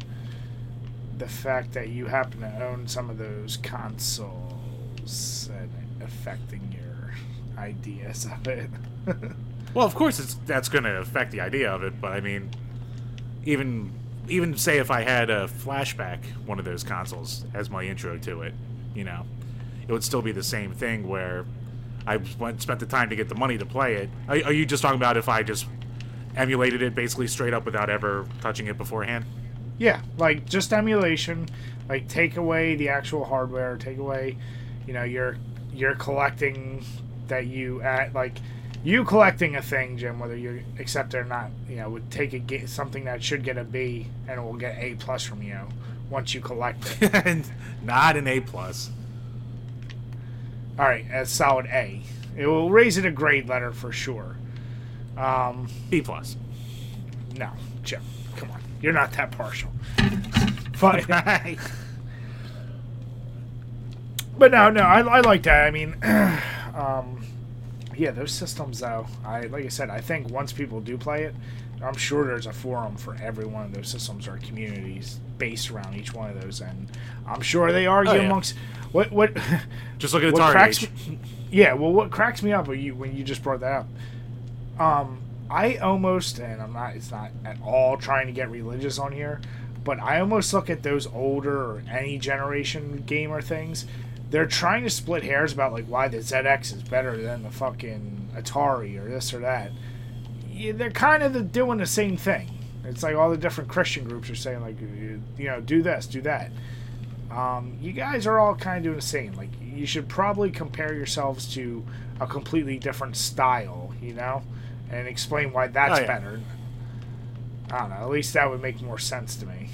the fact that you happen to own some of those consoles and affecting your ideas of it? *laughs* Well, of course, it's that's going to affect the idea of it, but I mean, even even say if I had a flashback one of those consoles as my intro to it, you know, it would still be the same thing where I went spent the time to get the money to play it. Are, are you just talking about if I just emulated it basically straight up without ever touching it beforehand? yeah, like just emulation. Like take away the actual hardware. Take away, you know, your your collecting that you at like you collecting a thing, Jim, whether you accept it or not, you know, would take a something that should get a B and it will get A plus from you once you collect it. *laughs* and not an A plus. All right, a solid A. It will raise it a grade letter for sure. Um, B plus. no, Jim, come on, you're not that partial. But *laughs* but no, no, I, I like that. I mean, *clears throat* um, Yeah, those systems though. I like I said, I think once people do play it, I'm sure there's a forum for every one of those systems or communities based around each one of those, and I'm sure they argue Oh, yeah. amongst what what. *laughs* Just look at Atari cracks Age. me, *laughs* yeah, well, what cracks me up when you when you just brought that up, um, I almost and I'm not. It's not at all trying to get religious on here, but I almost look at those older or any generation gamer things. They're trying to split hairs about like why the ZX is better than the fucking Atari or this or that. Yeah, they're kind of the, doing the same thing. It's like all the different Christian groups are saying like, you you know, do this, do that um, you guys are all kind of doing the same. Like, you should probably compare yourselves to a completely different style, you know, and explain why that's Oh, yeah. better. I don't know. At least that would make more sense to me.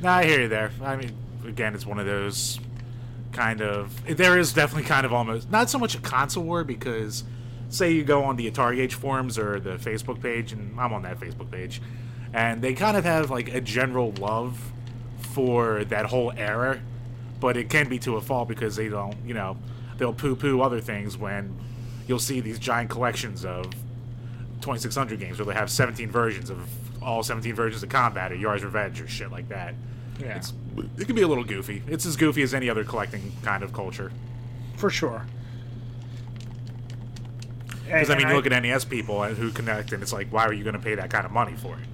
No, I hear you there. I mean, again, it's one of those kind of. There is definitely kind of almost not so much a console war because, say, you go on the Atari Age forums or the Facebook page, and I'm on that Facebook page, and they kind of have like a general love for that whole era, but it can be to a fault because they don't, you know, they'll poo-poo other things when you'll see these giant collections of 2600 games where they have 17 versions of all 17 versions of combat or Yars Revenge or shit like that. Yeah, It's it can be a little goofy. It's as goofy as any other collecting kind of culture. for sure. Because I mean, you look at NES people who connect, and it's like, why are you going to pay that kind of money for it?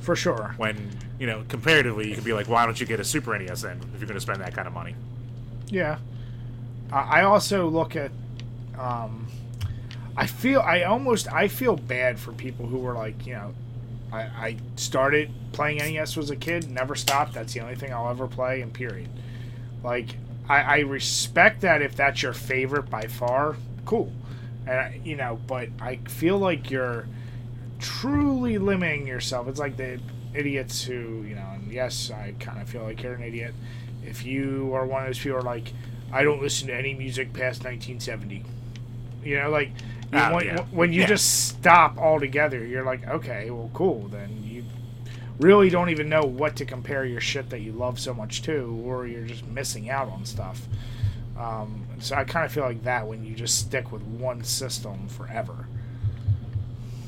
for sure. When you know, comparatively, you could be like, why don't you get a Super NES then if you're going to spend that kind of money? Yeah. Uh, I also look at. Um, I feel I almost I feel bad for people who were like you know, I, I started playing NES as a kid, never stopped. That's the only thing I'll ever play, and period. Like I, I respect that if that's your favorite by far, cool, and I, you know, but I feel like you're truly limiting yourself. It's like the idiots who, you know, and yes, I kind of feel like you're an idiot. If you are one of those people who are like, I don't listen to any music past 1970, you know, like Oh, when, yeah. when you Yeah. just stop altogether, you're like, okay, well, cool. Then you really don't even know what to compare your shit that you love so much to, or you're just missing out on stuff. Um, so I kind of feel like that when you just stick with one system forever.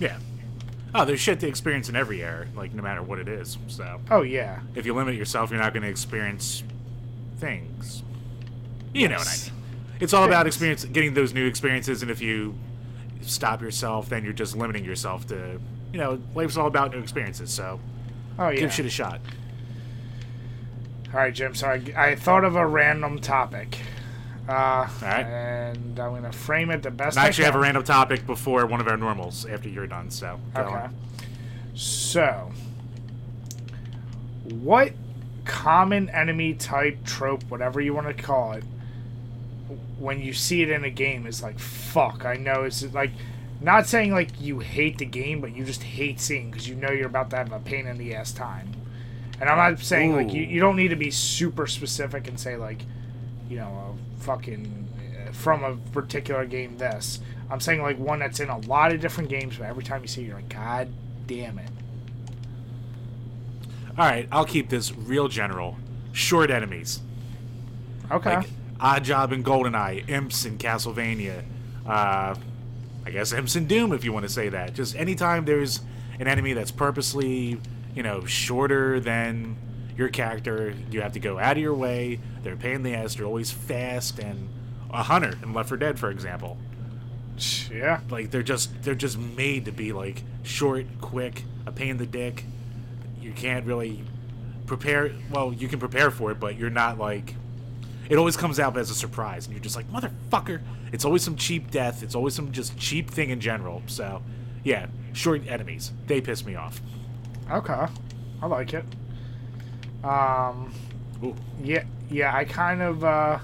Yeah. Oh, there's shit to experience in every era, like no matter what it is. So Oh yeah, if you limit yourself, you're not going to experience things. You know what I mean? It's all about experience, getting those new experiences, and if you stop yourself, then you're just limiting yourself to, you know, life's all about new experiences. So oh yeah. give shit a shot. All right, Jim. So I, I thought of a random topic. Uh, right. And I'm gonna frame it the best. I I actually have a random topic before one of our normals after you're done. So go Okay. on. So, what common enemy type trope, whatever you want to call it, when you see it in a game is like, fuck, I know it's like, not saying like you hate the game, but you just hate seeing because you know you're about to have a pain in the ass time. And I'm not saying like you, you don't need to be super specific and say like, you know, a fucking uh, from a particular game this. I'm saying like one that's in a lot of different games, but every time you see it, you're like, God damn it. All right, I'll keep this real general. Short enemies. Okay. Like Oddjob and GoldenEye, Imps in Castlevania, uh, I guess Imps in Doom, if you want to say that. Just anytime there's an enemy that's purposely, you know, shorter than your character, you have to go out of your way. They're a pain in the ass. They're always fast and a hunter in Left 4 Dead, for example. yeah. Like they're just they're just made to be like short, quick, a pain in the dick. You can't really prepare. Well, you can prepare for it, but you're not like. It always comes out as a surprise, and you're just like motherfucker. It's always some cheap death. It's always some just cheap thing in general. So, yeah, short enemies they piss me off. Okay. I like it. Um. Ooh. Yeah. Yeah. I kind of. uh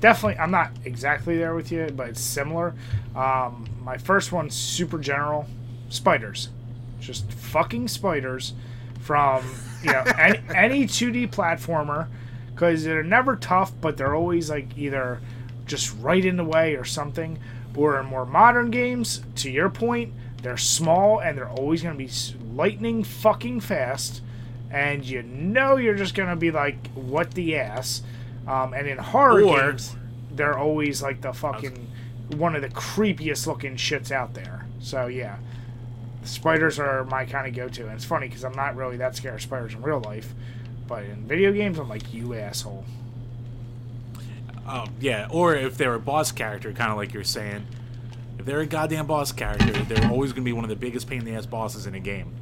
Definitely, I'm not exactly there with you, but it's similar. Um, my first one's super general. Spiders, just fucking spiders, from you know any, *laughs* any 2D platformer, because they're never tough, but they're always like either just right in the way or something. Or in more modern games, to your point, they're small and they're always going to be lightning fucking fast, and you know you're just going to be like, what the ass. Um, and in horror Or games, they're always like the fucking one of the creepiest looking shits out there. So yeah, spiders are my kind of go-to, and it's funny because I'm not really that scared of spiders in real life, but in video games, I'm like you asshole. Um, yeah, or if they're a boss character, kind of like you're saying, if they're a goddamn boss character, they're always going to be one of the biggest pain in the ass bosses in a game.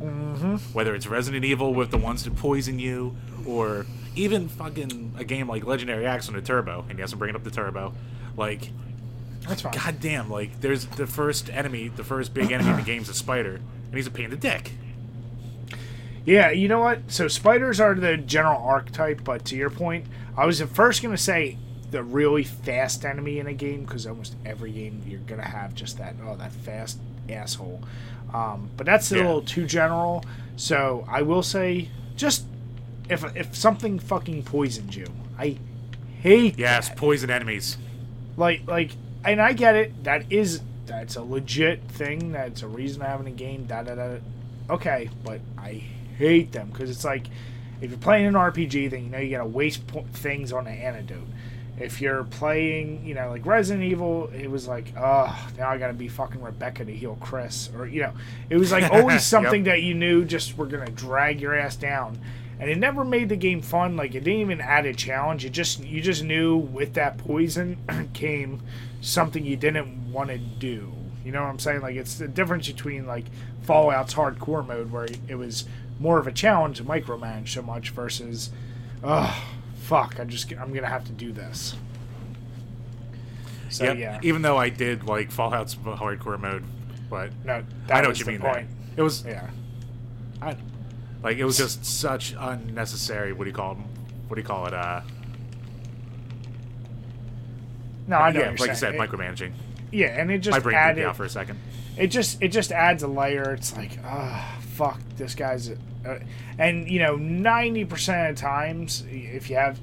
Mm-hmm. Whether it's Resident Evil with the ones that poison you, or even fucking a game like Legendary Axe on the Turbo, and yes, I'm bringing up the Turbo, like, That's fine. goddamn, like, there's the first enemy, the first big enemy in the *clears throat* game's a spider, and he's a pain in the dick. Yeah, you know what? So spiders are the general archetype, but to your point, I was at first gonna say the really fast enemy in a game because almost every game you're gonna have just that oh that fast asshole. Um, but that's a Yeah. little too general. So I will say just if if something fucking poisons you, I hate Yes, that. poison enemies. like like and I get it. That is that's a legit thing. That's a reason to have in a game. Da da da. Okay, but I hate them because it's like if you're playing an RPG, then you know you gotta waste po- things on an antidote. If you're playing, you know, like Resident Evil, it was like, oh, now I gotta be fucking Rebecca to heal Chris, or you know, it was like always *laughs* something Yep. that you knew just were gonna drag your ass down, and it never made the game fun. Like it didn't even add a challenge. It just you just knew with that poison *clears throat* came something you didn't want to do. You know what I'm saying? Like it's the difference between like Fallout's hardcore mode where it was more of a challenge to micromanage so much versus, oh fuck, I just I'm gonna have to do this. So Yep, yeah, Even though I did like Fallout's hardcore mode, but no, I know what you mean. point. There. It was Yeah, I, like it was just such unnecessary. What do you call it? What do you call it? Uh, no, I know. yeah, like you're you said. It- micromanaging. yeah, and it just My brain added. out for a second. it just it just adds a layer. It's like, ah, fuck, this guy's, uh, and you know, ninety percent of times, if you have,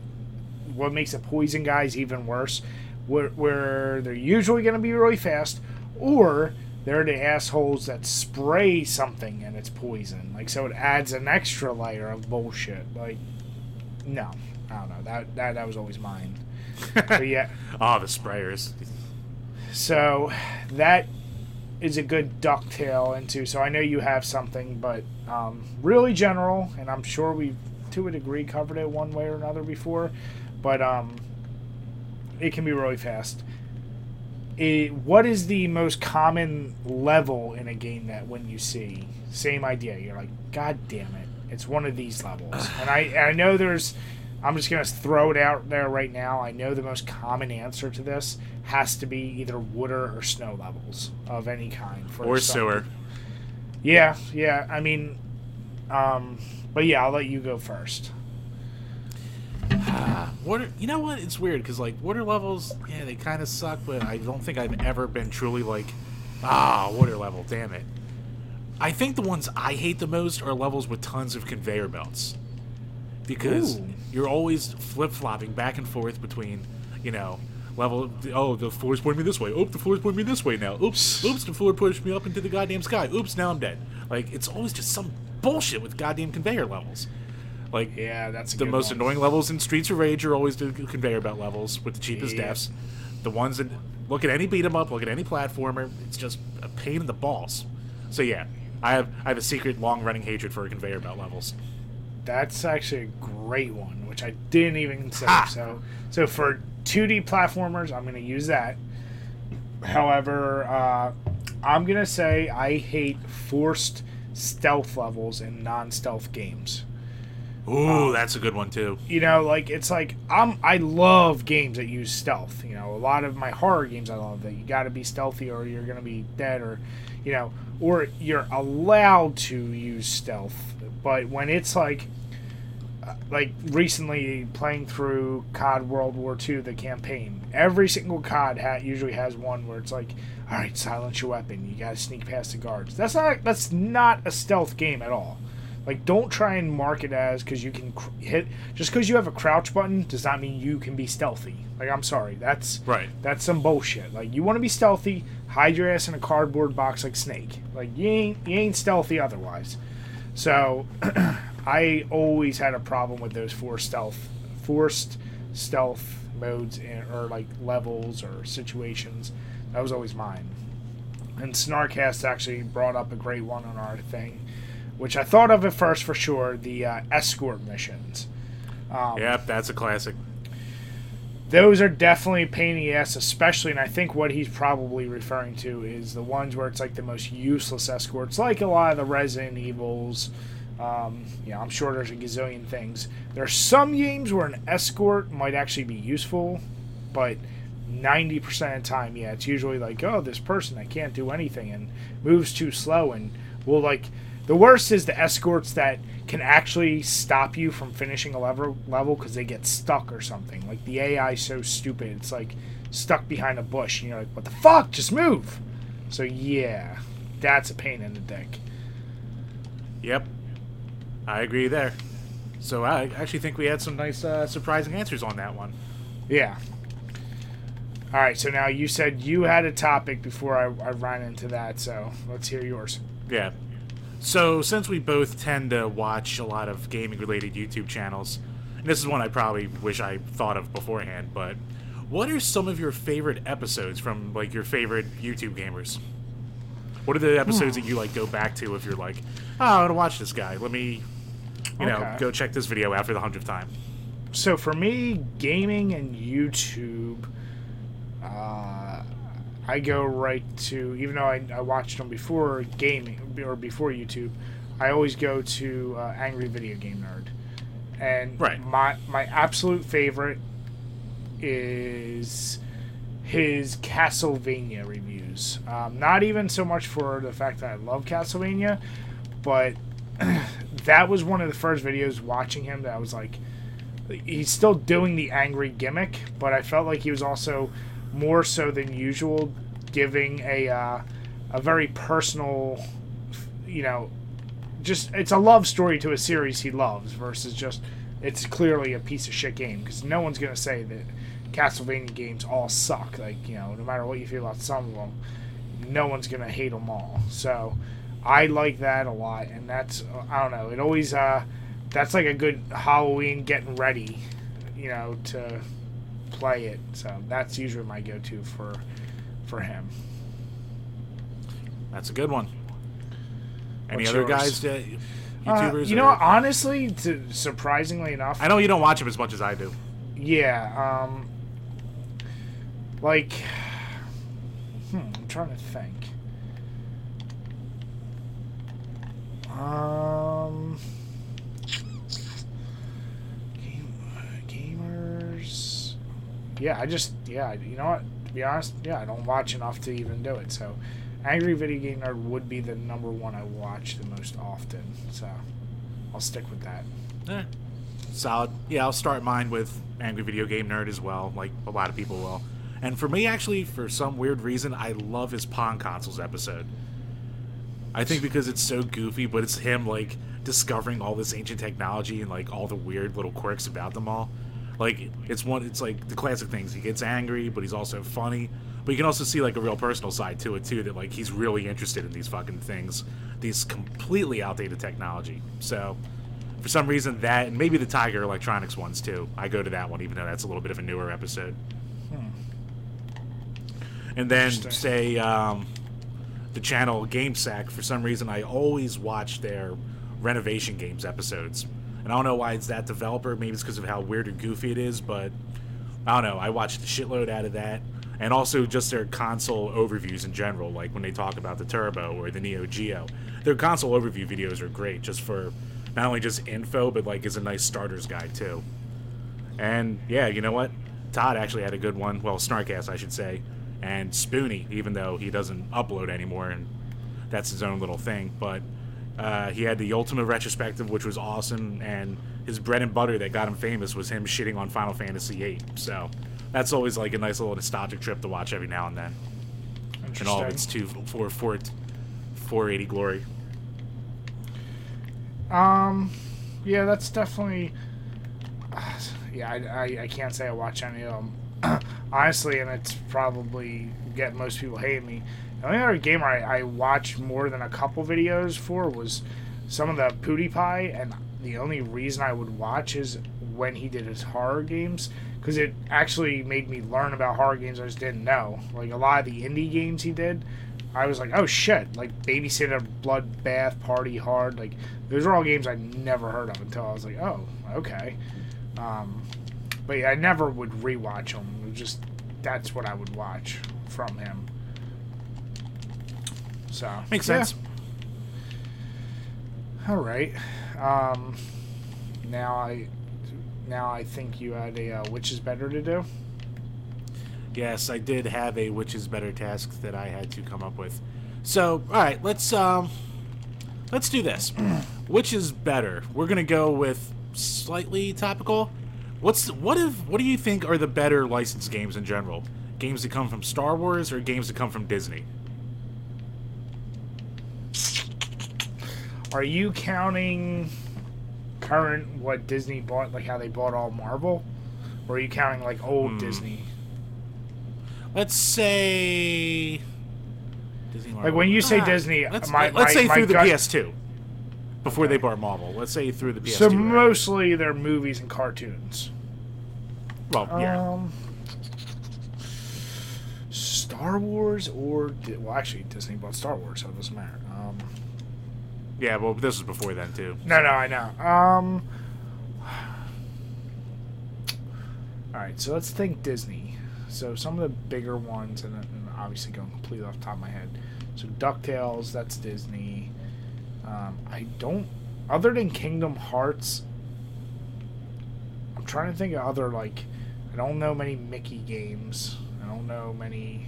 what makes a poison guys even worse, where, where they're usually going to be really fast, or they're the assholes that spray something and it's poison. Like so, it adds an extra layer of bullshit. Like, no, I don't know. That that that was always mine. *laughs* but yeah. Oh, the sprayers. So that is a good ducktail into. So I know you have something, but um, really general, and I'm sure we've to a degree covered it one way or another before, but um, it can be really fast. It, what is the most common level in a game that when you see same idea you're like god damn it it's one of these levels *sighs* and i and i know there's i'm just going to throw it out there right now i know the most common answer to this has to be either water or snow levels of any kind for Or sewer. yeah yeah i mean um but yeah i'll let you go first *sighs* Water. You know what? It's weird because like water levels, yeah, they kind of suck. But I don't think I've ever been truly like, ah, water level. Damn it. I think the ones I hate the most are levels with tons of conveyor belts, because Ooh. you're always flip flopping back and forth between, you know, level. Oh, the floor's pointing me this way. Oops, the floor's pointing me this way now. Oops, oops, the floor pushed me up into the goddamn sky. Oops, now I'm dead. Like it's always just some bullshit with goddamn conveyor levels. Like yeah that's a the most one. annoying levels in Streets of Rage are always the conveyor belt levels with the cheapest Yeah. deaths. The ones that look at any beat 'em up, look at any platformer, it's just a pain in the balls. So yeah, I have I have a secret long running hatred for conveyor belt levels. That's actually a great one, which I didn't even consider. So, so for 2D platformers, I'm going to use that. However, uh, I'm going to say I hate forced stealth levels in non-stealth games. Ooh, that's a good one too. You know, like it's like I'm I love games that use stealth. You know, a lot of my horror games I love that you got to be stealthy or you're going to be dead or you know, or you're allowed to use stealth. But when it's like like recently playing through COD World War II the campaign, every single COD hat usually has one where it's like, all right, silence your weapon. You got to sneak past the guards. That's not that's not a stealth game at all. Like, don't try and mark it as because you can cr- hit. Just because you have a crouch button does not mean you can be stealthy. Like, I'm sorry, that's Right. that's some bullshit. Like, you want to be stealthy, hide your ass in a cardboard box like Snake. Like, you ain't you ain't stealthy otherwise. So, *clears throat* I always had a problem with those forced stealth, forced stealth modes in, or like levels or situations. That was always mine. And Snarkcast actually brought up a great one on our thing, which I thought of at first for sure the uh, escort missions. Um, Yep, that's a classic. those are definitely a pain in the ass, especially, and I think what he's probably referring to is the ones where it's like the most useless escorts, like a lot of the Resident Evils. Um, yeah, I'm sure there's a gazillion things. There are some games where an escort might actually be useful, but 90% of the time, yeah, it's usually like, oh, this person, I can't do anything and moves too slow. And will like, the worst is the escorts that can actually stop you from finishing a level level because they get stuck or something. Like the AI so stupid, it's like stuck behind a bush, and you're like, what the fuck? Just move. So yeah, that's a pain in the dick. Yep, I agree there. So I actually think we had some nice, uh, surprising answers on that one. Yeah. All right, so now you said you had a topic before I, I ran into that, so let's hear yours. Yeah. So since we both tend to watch a lot of gaming-related YouTube channels, and this is one I probably wish I thought of beforehand, but what are some of your favorite episodes from like your favorite YouTube gamers? What are the episodes that you like go back to if you're like, oh, I want to watch this guy. Let me, you know, Okay. go check this video out for the hundredth time. So for me, gaming and YouTube, uh, I go right to even though I, I watched them before gaming or before YouTube, I always go to uh, Angry Video Game Nerd, and Right. my my absolute favorite is his Castlevania reviews. Um, not even so much for the fact that I love Castlevania, but *clears throat* that was one of the first videos watching him that I was like, he's still doing the angry gimmick, but I felt like he was also more so than usual giving a uh, a very personal, you know, just it's a love story to a series he loves versus just it's clearly a piece of shit game because no one's gonna say that Castlevania games all suck. Like you know, no matter what you feel about some of them, no one's gonna hate them all. So I like that a lot, and that's I don't know. It always uh, that's like a good Halloween getting ready, you know, to play it. So that's usually my go-to for for him. That's a good one. Any What's other yours? guys that Uh, YouTubers? you know, or- honestly, to, surprisingly enough, I know you don't watch him as much as I do. yeah, um, like, hmm, I'm trying to think. Um, game, gamers. Yeah, I just yeah, you know what? To be honest, yeah, I don't watch enough to even do it. So, Angry Video Game Nerd would be the number one I watch the most often. So, I'll stick with that. Eh, solid. Yeah, I'll start mine with Angry Video Game Nerd as well, like a lot of people will. And for me, actually, for some weird reason, I love his Pong Consoles episode. I think because it's so goofy, but it's him, like, discovering all this ancient technology and, like, all the weird little quirks about them all. Like, it's one, it's like the classic things. He gets angry, but he's also funny. But you can also see, like, a real personal side to it, too, that, like, he's really interested in these fucking things, these completely outdated technology. So, for some reason that and maybe the tiger electronics ones too i go to that one even though that's a little bit of a newer episode and then say um, the channel Game Sack for some reason i always watch their renovation games episodes. And i don't know why it's that developer maybe it's because of how weird and goofy it is but i don't know i watched a shitload out of that. And also just their console overviews in general like when they talk about the turbo or the neo geo. Their console overview videos are great just for not only just info but like as a nice starter's guide too. And yeah you know what? Todd actually had a good one. Well Snarkcast i should say and spoony even though he doesn't upload anymore and that's his own little thing but uh, he had the ultimate retrospective which was awesome and his bread and butter that got him famous was him shitting on final fantasy VIII. so that's always like a nice little nostalgic trip to watch every now and then and all of its Interesting. two four four 480 glory Um, yeah, that's definitely. *sighs* Yeah, I, I, I can't say I watch any of them. *clears throat* Honestly, and it's probably get most people hate me. The only other gamer I, I watched more than a couple videos for was some of the PewDiePie, and the only reason I would watch is when he did his horror games, because it actually made me learn about horror games I just didn't know. Like a lot of the indie games he did, I was like, oh shit! Like Babysitter, Bloodbath, Party Hard, like those are all games I never heard of until I was like, oh, okay. Um, but yeah, I never would rewatch them. Just that's what I would watch from him. So Makes yeah. sense. All right. Um, now I now I think you had a uh, which is better to do. Yes, I did have a which is better task that I had to come up with. So, all right, let's um, let's do this. *clears throat* which is better? We're gonna go with slightly topical. What's what if what do you think are the better licensed games in general? Games that come from Star Wars or games that come from Disney? Are you counting current what Disney bought, like how they bought all Marvel, or are you counting like old Hmm. Disney? Let's say Disney. Like when you say Ah, Disney, let's, my- let's my- say my through the gut- PS2 before they bought Marvel. Let's say through the PS2. So mostly they're movies and cartoons. well, yeah. Um, Star Wars or well, actually Disney bought Star Wars, so it doesn't matter. Um, Yeah, well, this was before then too. no, no, I know. Um, all right, so let's think Disney. So some of the bigger ones, and, and obviously going completely off the top of my head. So Ducktales, that's Disney. Um, I don't, other than Kingdom Hearts. I'm trying to think of other like. I don't know many Mickey games. I don't know many.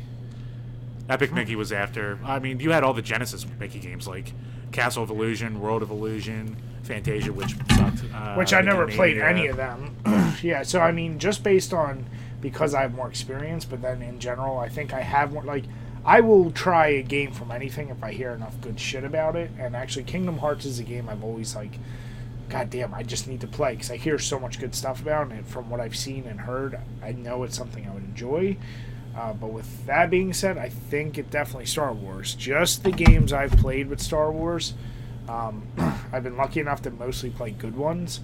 Epic Mickey was after. I mean, you had all the Genesis Mickey games like Castle of Illusion, World of Illusion, Fantasia, which sucked. Uh, which I never played Mania. any of them. *clears throat* yeah, so I mean, just based on because I have more experience, but then in general, I think I have more. Like, I will try a game from anything if I hear enough good shit about it. And actually, Kingdom Hearts is a game I've always like. God damn, I just need to play because I hear so much good stuff about it. And from what I've seen and heard, I know it's something I would enjoy. Uh, but with that being said, I think it definitely Star Wars. Just the games I've played with Star Wars, um, *clears throat* I've been lucky enough to mostly play good ones.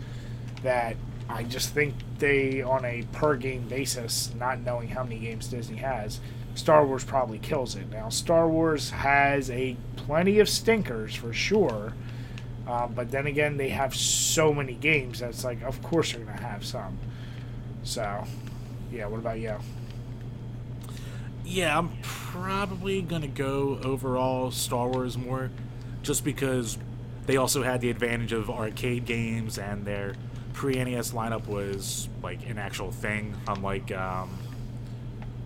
That I just think they, on a per game basis, not knowing how many games Disney has, Star Wars probably kills it. Now, Star Wars has a plenty of stinkers for sure, uh, but then again, they have so many games that it's like, of course they're gonna have some. So, yeah. What about you? Yeah, I'm probably gonna go overall Star Wars more, just because they also had the advantage of arcade games and their pre-NES lineup was like an actual thing, unlike um,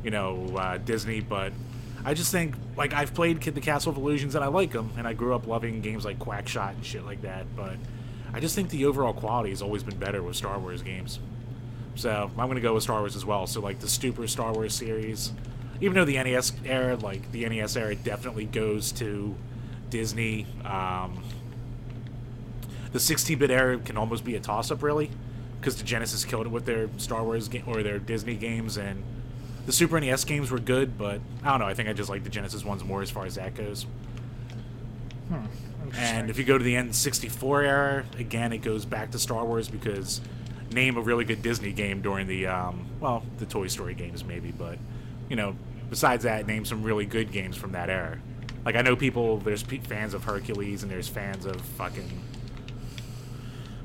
you know uh, Disney. But I just think like I've played Kid the Castle of Illusions and I like them, and I grew up loving games like Quackshot and shit like that. But I just think the overall quality has always been better with Star Wars games. So I'm gonna go with Star Wars as well. So like the Super Star Wars series, even though the NES era, like the NES era, definitely goes to Disney. Um, the 16-bit era can almost be a toss-up, really, because the Genesis killed it with their Star Wars or their Disney games, and the Super NES games were good, but I don't know. I think I just like the Genesis ones more as far as that goes. And if you go to the N64 era, again, it goes back to Star Wars because name a really good Disney game during the, um, well, the Toy Story games maybe, but, you know, besides that, name some really good games from that era. Like, I know people, there's fans of Hercules and there's fans of fucking.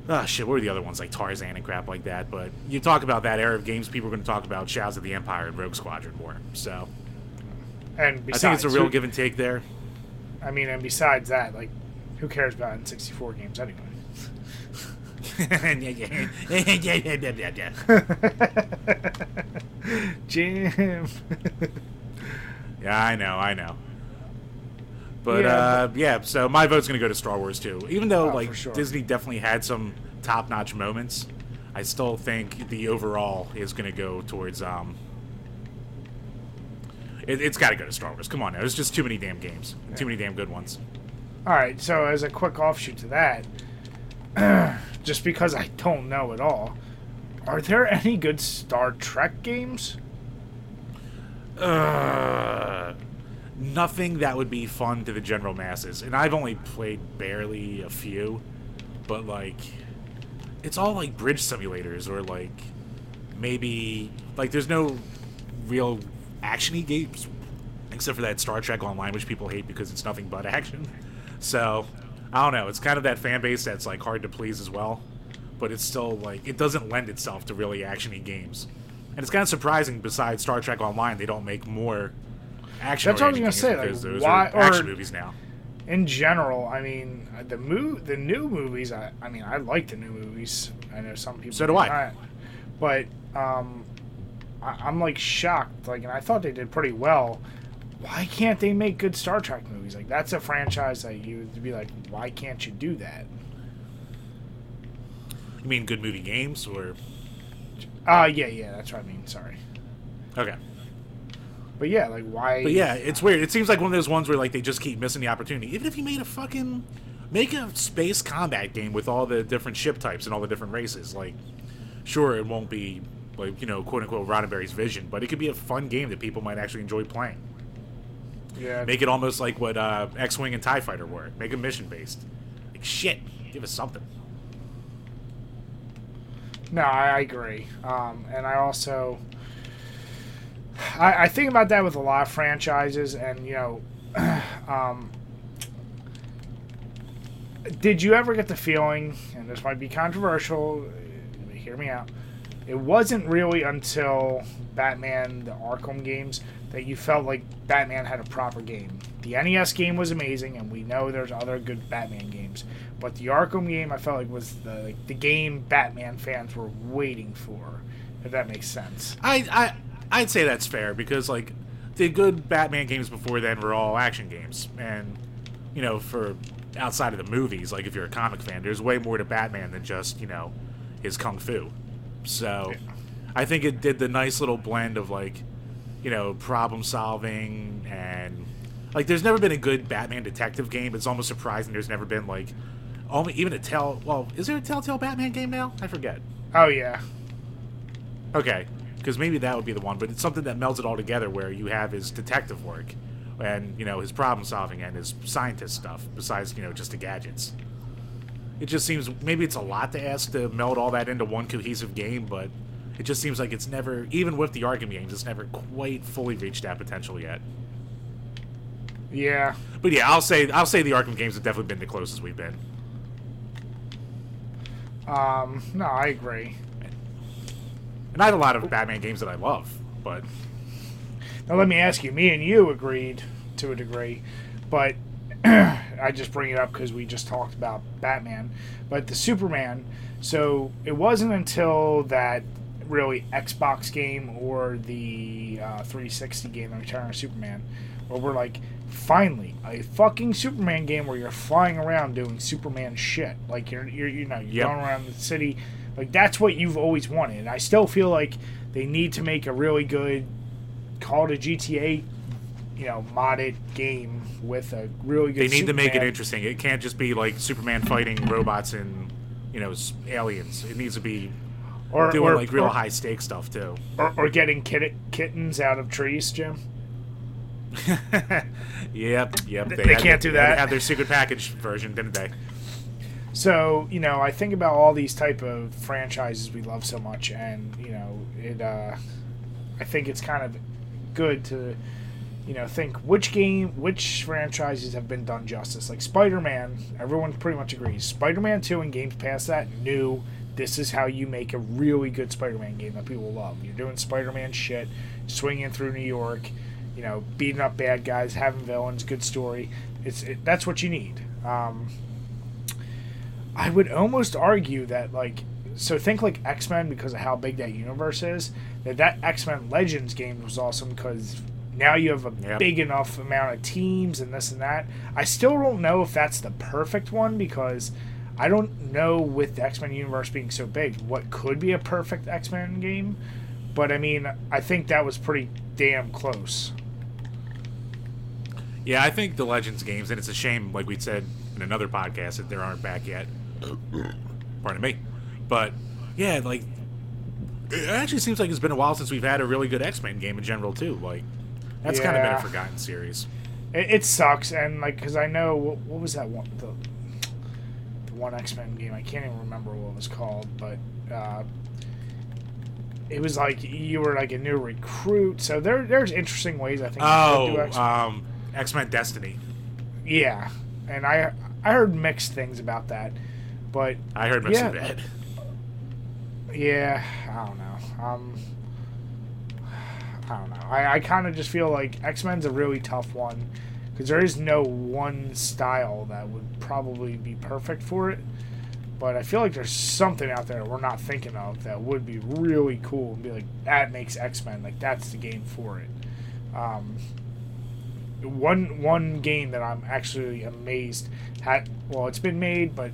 Ah, shit, what were the other ones? Like Tarzan and crap like that. But you talk about that era of games, people are going to talk about Shadows of the Empire and Rogue Squadron more. So, and I think it's a real who- give and take there. I mean, and besides that, like, who cares about N64 games anyway? *laughs* *laughs* yeah, yeah, yeah, yeah, yeah, yeah. *laughs* Jim. Yeah, I know, I know. But Yeah, uh, yeah, so my vote's gonna go to Star Wars too. Even though Oh, like sure. Disney definitely had some top-notch moments, I still think the overall is gonna go towards um. It, it's got to go to Star Wars. Come on, now. there's just too many damn games, too many damn good ones. All right, so as a quick offshoot to that, *clears throat* just because I don't know at all, are there any good Star Trek games? Uh, nothing that would be fun to the general masses. And I've only played barely a few, but like, it's all like bridge simulators or like maybe like there's no real actiony games except for that Star Trek Online, which people hate because it's nothing but *laughs* action. So I don't know. It's kind of that fan base that's like hard to please as well, but it's still like it doesn't lend itself to really actiony games. And it's kind of surprising. Besides Star Trek Online, they don't make more action. That's what I was gonna say, like, those why- are action movies now. in general, I mean, the mo- the new movies. I, I mean, I like the new movies. I know some people. So do I. not, but um, I, I'm like shocked. Like, and I thought they did pretty well. Why can't they make good Star Trek movies? Like, that's a franchise that you would be like, why can't you do that? You mean good movie games or Uh yeah, yeah, that's what I mean. Sorry, okay? But yeah, like why? But yeah, it's weird. It seems like one of those ones where like they just keep missing the opportunity. Even if you made a fucking make a space combat game with all the different ship types and all the different races, like sure it won't be like you know quote unquote Roddenberry's vision, but it could be a fun game that people might actually enjoy playing. yeah, Make it almost like what uh, X-wing and Tie Fighter were. Make it mission based. Like shit, give us something. No, I, I agree. Um, and I also, I, I think about that with a lot of franchises, and you know, *sighs* um, did you ever get the feeling, and this might be controversial, hear me out. It wasn't really until Batman, the Arkham games, that you felt like Batman had a proper game. The NES game was amazing, and we know there's other good Batman games. But the Arkham game, I felt like was the like, the game Batman fans were waiting for. If that makes sense. I I I'd say that's fair because like the good Batman games before then were all action games, and you know for outside of the movies, like if you're a comic fan, there's way more to Batman than just you know his kung fu. So I think it did the nice little blend of like you know problem solving and like there's never been a good Batman detective game. It's almost surprising there's never been like only even a tell. Well, is there a Telltale Batman game now? I forget. Oh yeah, Okay, because maybe that would be the one, but it's something that melds it all together where you have his detective work and, you know, his problem solving and his scientist stuff, besides, you know, just the gadgets. It just seems maybe it's a lot to ask to meld all that into one cohesive game, but it just seems like it's never, even with the Arkham games, it's never quite fully reached that potential yet. yeah. But yeah, I'll say I'll say the Arkham games have definitely been the closest we've been. Um, no, I agree. And I have a lot of Batman games that I love, but Now let me ask you. Me and you agreed to a degree, but *clears throat* I just bring it up because we just talked about Batman. But the Superman. So it wasn't until that really Xbox game or the uh, 360 game, The Return of Superman, where we're like, finally a fucking Superman game where you're flying around doing Superman shit. Like you're, you're you know, you're Yep. going around the city. Like that's what you've always wanted. And I still feel like they need to make a really good call to GTA, you know, modded game with a really good. they need to make it interesting. It can't just be like Superman fighting robots and you know aliens. It needs to be or doing or, like real or, high stake stuff too. or, or getting kit- kittens out of trees, Jim. *laughs* yep, yep. They had can't their- do they had that. their secret package version, didn't they? So you know, I think about all these type of franchises we love so much, and you know, it. Uh, I think it's kind of good to, you know, think which game, which franchises have been done justice. Like Spider-Man, everyone pretty much agrees. Spider-Man Two and games past that knew this is how you make a really good Spider-Man game that people love. You're doing Spider-Man shit, swinging through New York, you know, beating up bad guys, having villains, good story. It's it, that's what you need. Um, I would almost argue that like so think like X Men because of how big that universe is. That that X Men Legends game was awesome because now you have a Yep. big enough amount of teams and this and that. I still don't know if that's the perfect one because I don't know with the X Men universe being so big what could be a perfect X Men game. But I mean, I think that was pretty damn close. Yeah, I think the Legends games, and it's a shame, like we said in another podcast, that they aren't back yet. Pardon me, but yeah, like it actually seems like it's been a while since we've had a really good X Men game in general too. Like that's kind of been a forgotten series. It, it sucks, and like, cause I know what, what was that one the, the one X Men game? I can't even remember what it was called, but uh, it was like you were like a new recruit. So there there's interesting ways I think. you could do Oh, X- um, X Men Destiny. yeah, and I I heard mixed things about that, but I heard mostly Yeah. bad. yeah, I don't know. Um, I don't know. I, I kind of just feel like X Men's a really tough one because there is no one style that would probably be perfect for it. But I feel like there's something out there we're not thinking of that would be really cool and be like that makes X Men like that's the game for it. Um, one one game that I'm actually amazed had well it's been made but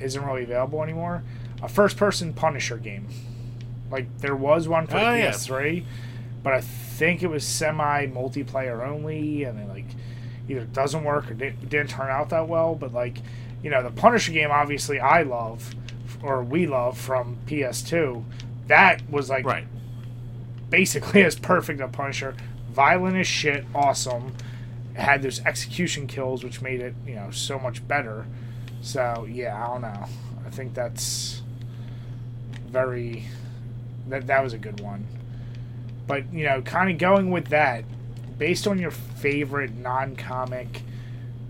isn't really available anymore. A first person Punisher game. Like there was one for Oh. PS3, but I think it was semi multiplayer only, and it like either doesn't work or didn't, didn't turn out that well. But like you know the Punisher game, obviously I love or we love from PS2. That was like Right. basically *laughs* as perfect a Punisher. Violent as shit, awesome. It had those execution kills, which made it you know so much better. So yeah, I don't know. I think that's very that that was a good one. But you know, kind of going with that, based on your favorite non-comic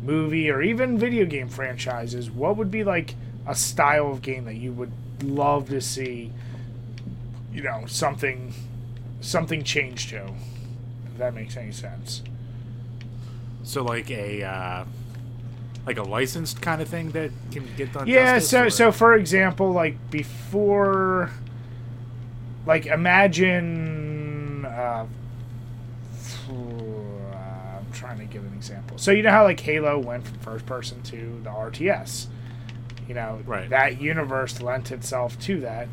movie or even video game franchises, what would be like a style of game that you would love to see? You know, something something change to. If that makes any sense. So like a uh, like a licensed kind of thing that can get done. Yeah, so or- so for example, like before, like imagine. Uh, *sighs* I'm trying to give an example. So you know how like Halo went from first person to the RTS. You know Right. that universe lent itself to that,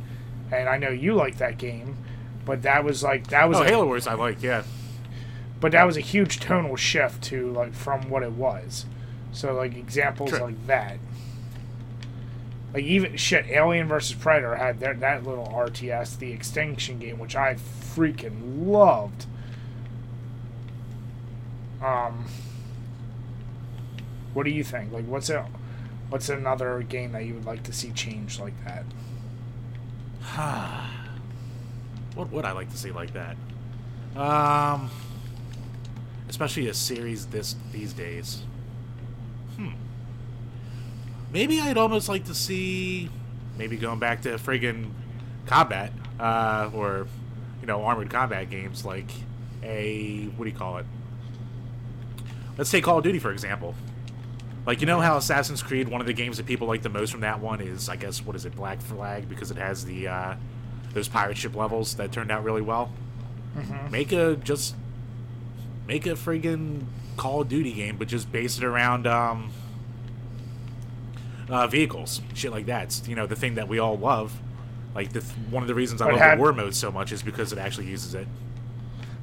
and I know you like that game, but that was like that was Oh, a- Halo Wars, I like. Yeah, but that was a huge tonal shift to like from what it was. So like examples True. like that. Like even shit, Alien versus Predator had their, that little RTS, the Extinction game, which I freaking loved. Um, what do you think? Like, what's a, what's another game that you would like to see change like that? *sighs* what would I like to see like that? Um, especially a series this these days. Maybe I'd almost like to see, maybe going back to friggin' combat, uh, or you know, armored combat games like a what do you call it? Let's take Call of Duty for example. Like you know how Assassin's Creed, one of the games that people like the most from that one is, I guess, what is it, Black Flag, because it has the uh, those pirate ship levels that turned out really well. Mm-hmm. Make a just make a friggin' Call of Duty game, but just base it around um, uh, vehicles, shit like that. It's, you know, the thing that we all love. Like the th- one of the reasons I But love had- the war mode so much is because it actually uses it.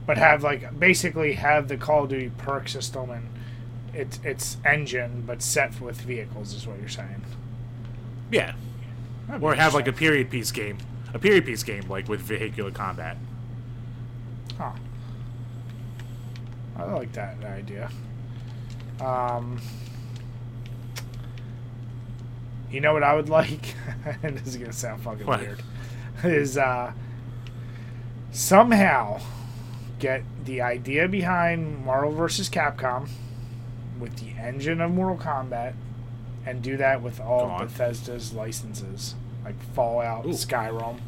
but have like basically have the Call of Duty perk system and its its engine, but set with vehicles is what you're saying. Yeah, That'd or have like a period piece game, a period piece game like with vehicular combat. Huh. I like that idea. Um, you know what I would *laughs* like? and *laughs* this is gonna sound fucking What? weird. Is uh, somehow get the idea behind Marvel vs. Capcom with the engine of Mortal Kombat, and do that with all. Bethesda's licenses, like Fallout, Ooh. Skyrim.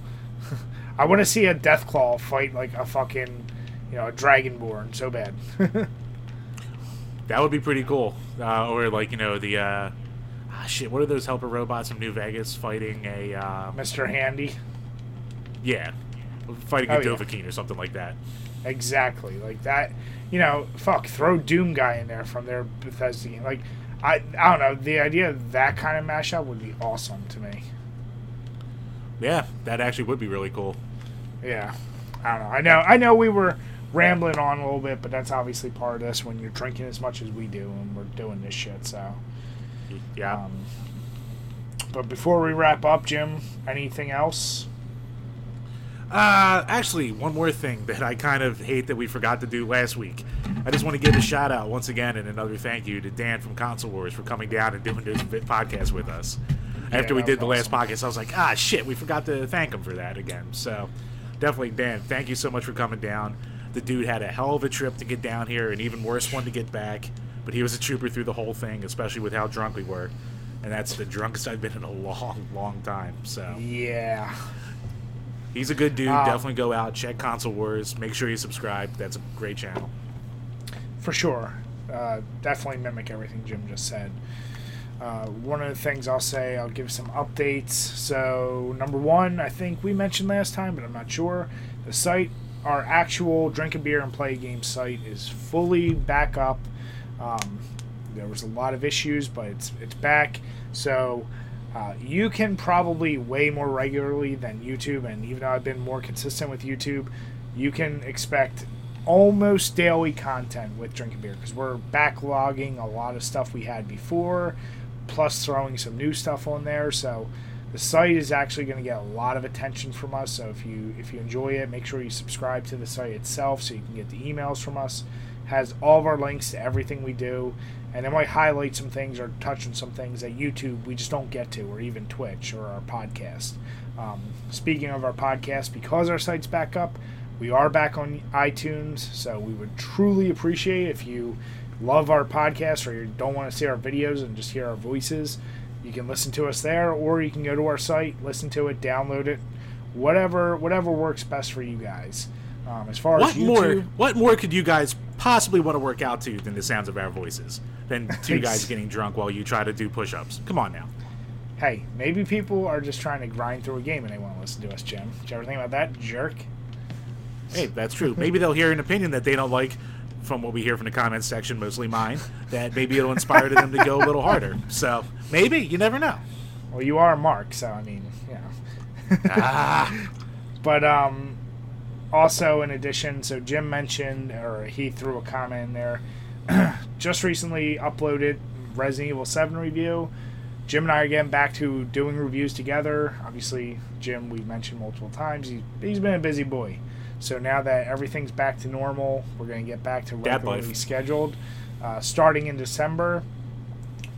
*laughs* I want to see a Deathclaw fight like a fucking, you know, a Dragonborn so bad. That would be pretty cool. Uh, or like you know the uh, ah, shit. What are those helper robots from New Vegas fighting a Mr. Handy. yeah, fighting Oh, a yeah. Dovahkiin or something like that. Exactly. Like that, you know, fuck, throw Doom guy in there from their Bethesda game. Like, I, I don't know, the idea of that kind of mashup would be awesome to me. Yeah, that actually would be really cool. Yeah. I don't know. I know, I know we were rambling on a little bit, but that's obviously part of this when you're drinking as much as we do and we're doing this shit, so. Yeah. Um, but before we wrap up, Jim, anything else? Uh, actually, one more thing that I kind of hate that we forgot to do last week. I just want to give a shout out once again and another thank you to Dan from Console Wars for coming down and doing this podcast with us. After we did the was last podcast, I was like, ah, shit, we forgot to thank him for that again. So, definitely, Dan. Thank you so much for coming down. The dude had a hell of a trip to get down here, and even worse one to get back. But he was a trooper through the whole thing, especially with how drunk we were. And that's the drunkest I've been in a *laughs* long, long time. So Yeah. he's a good dude. Um, definitely go out, check Console Wars. Make sure you subscribe. That's a great channel. For sure. Uh, definitely mimic everything Jim just said. Uh, one of the things I'll say, I'll give some updates. So, number one, I think we mentioned last time, but I'm not sure. The site, our actual drink a beer and play a game site, is fully back up. Um, there was a lot of issues, but it's it's back. So uh, you can probably way more regularly than YouTube, and even though I've been more consistent with YouTube, you can expect almost daily content with drinking Beer because we're backlogging a lot of stuff we had before, plus throwing some new stuff on there. So the site is actually going to get a lot of attention from us. So if you if you enjoy it, make sure you subscribe to the site itself so you can get the emails from us. Has all of our links to everything we do, and it might highlight some things or touch on some things that YouTube we just don't get to, or even Twitch or our podcast. Um, speaking of our podcast, because our site's back up, we are back on iTunes, so we would truly appreciate if you love our podcast or you don't want to see our videos and just hear our voices. You can listen to us there, or you can go to our site, listen to it, download it, whatever whatever works best for you guys. Um, as far What as more? What more could you guys possibly want to work out to than the sounds of our voices? Than *laughs* two guys getting drunk while you try to do push-ups. Come on now. hey, maybe people are just trying to grind through a game and they want to listen to us, Jim. Did you ever think about that, jerk? Hey, that's true. Maybe they'll hear an opinion that they don't like from what we hear from the comments section, mostly mine, that maybe it'll inspire them to go a little harder. So maybe, you never know. Well, you are Mark, so I mean, yeah. Ah, *laughs* But um, also in addition, so Jim mentioned, or he threw a comment in there. *clears throat* just recently uploaded Resident Evil 7 review. Jim and I are getting back to doing reviews together. Obviously, Jim, we've mentioned multiple times, he, he's been a busy boy. So now that everything's back to normal, we're going to get back to regularly scheduled. Uh, starting in December,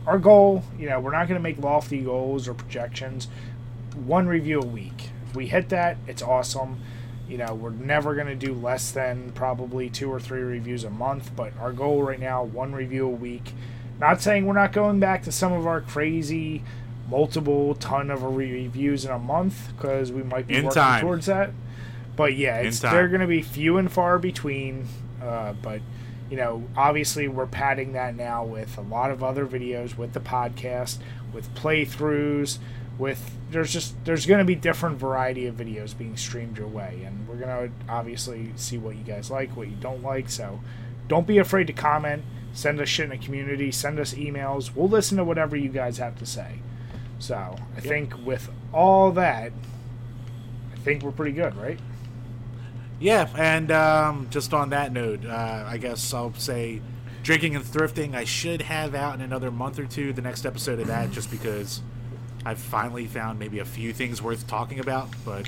our goal, you know, we're not going to make lofty goals or projections. One review a week. If we hit that, it's awesome. You know, we're never going to do less than probably two or three reviews a month, but our goal right now, one review a week. Not saying we're not going back to some of our crazy multiple ton of reviews in a month because we might be In working time. towards that. But yeah, it's, they're going to be few and far between. Uh, but you know, obviously we're padding that now with a lot of other videos, with the podcast, with playthroughs, with there's just there's going to be different variety of videos being streamed your way, and we're going to obviously see what you guys like, what you don't like. So don't be afraid to comment. Send us shit in the community. Send us emails. We'll listen to whatever you guys have to say. So I think with all that, I think we're pretty good, right? yeah, and um, just on that note, uh, I guess I'll say drinking and thrifting. I should have out in another month or two the next episode of that, just because I've finally found maybe a few things worth talking about. But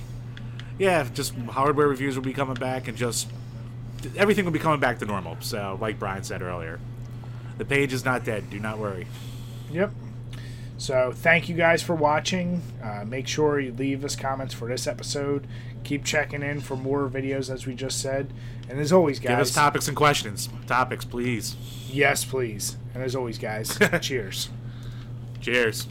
yeah, just hardware reviews will be coming back, and just everything will be coming back to normal. So, like Brian said earlier, the page is not dead. Do not worry. Yep. So thank you guys for watching. Uh, make sure you leave us comments for this episode. Keep checking in for more videos, as we just said. And as always, guys, Give us topics and questions. Topics, please. yes, please. And as always, guys, *laughs* cheers. Cheers.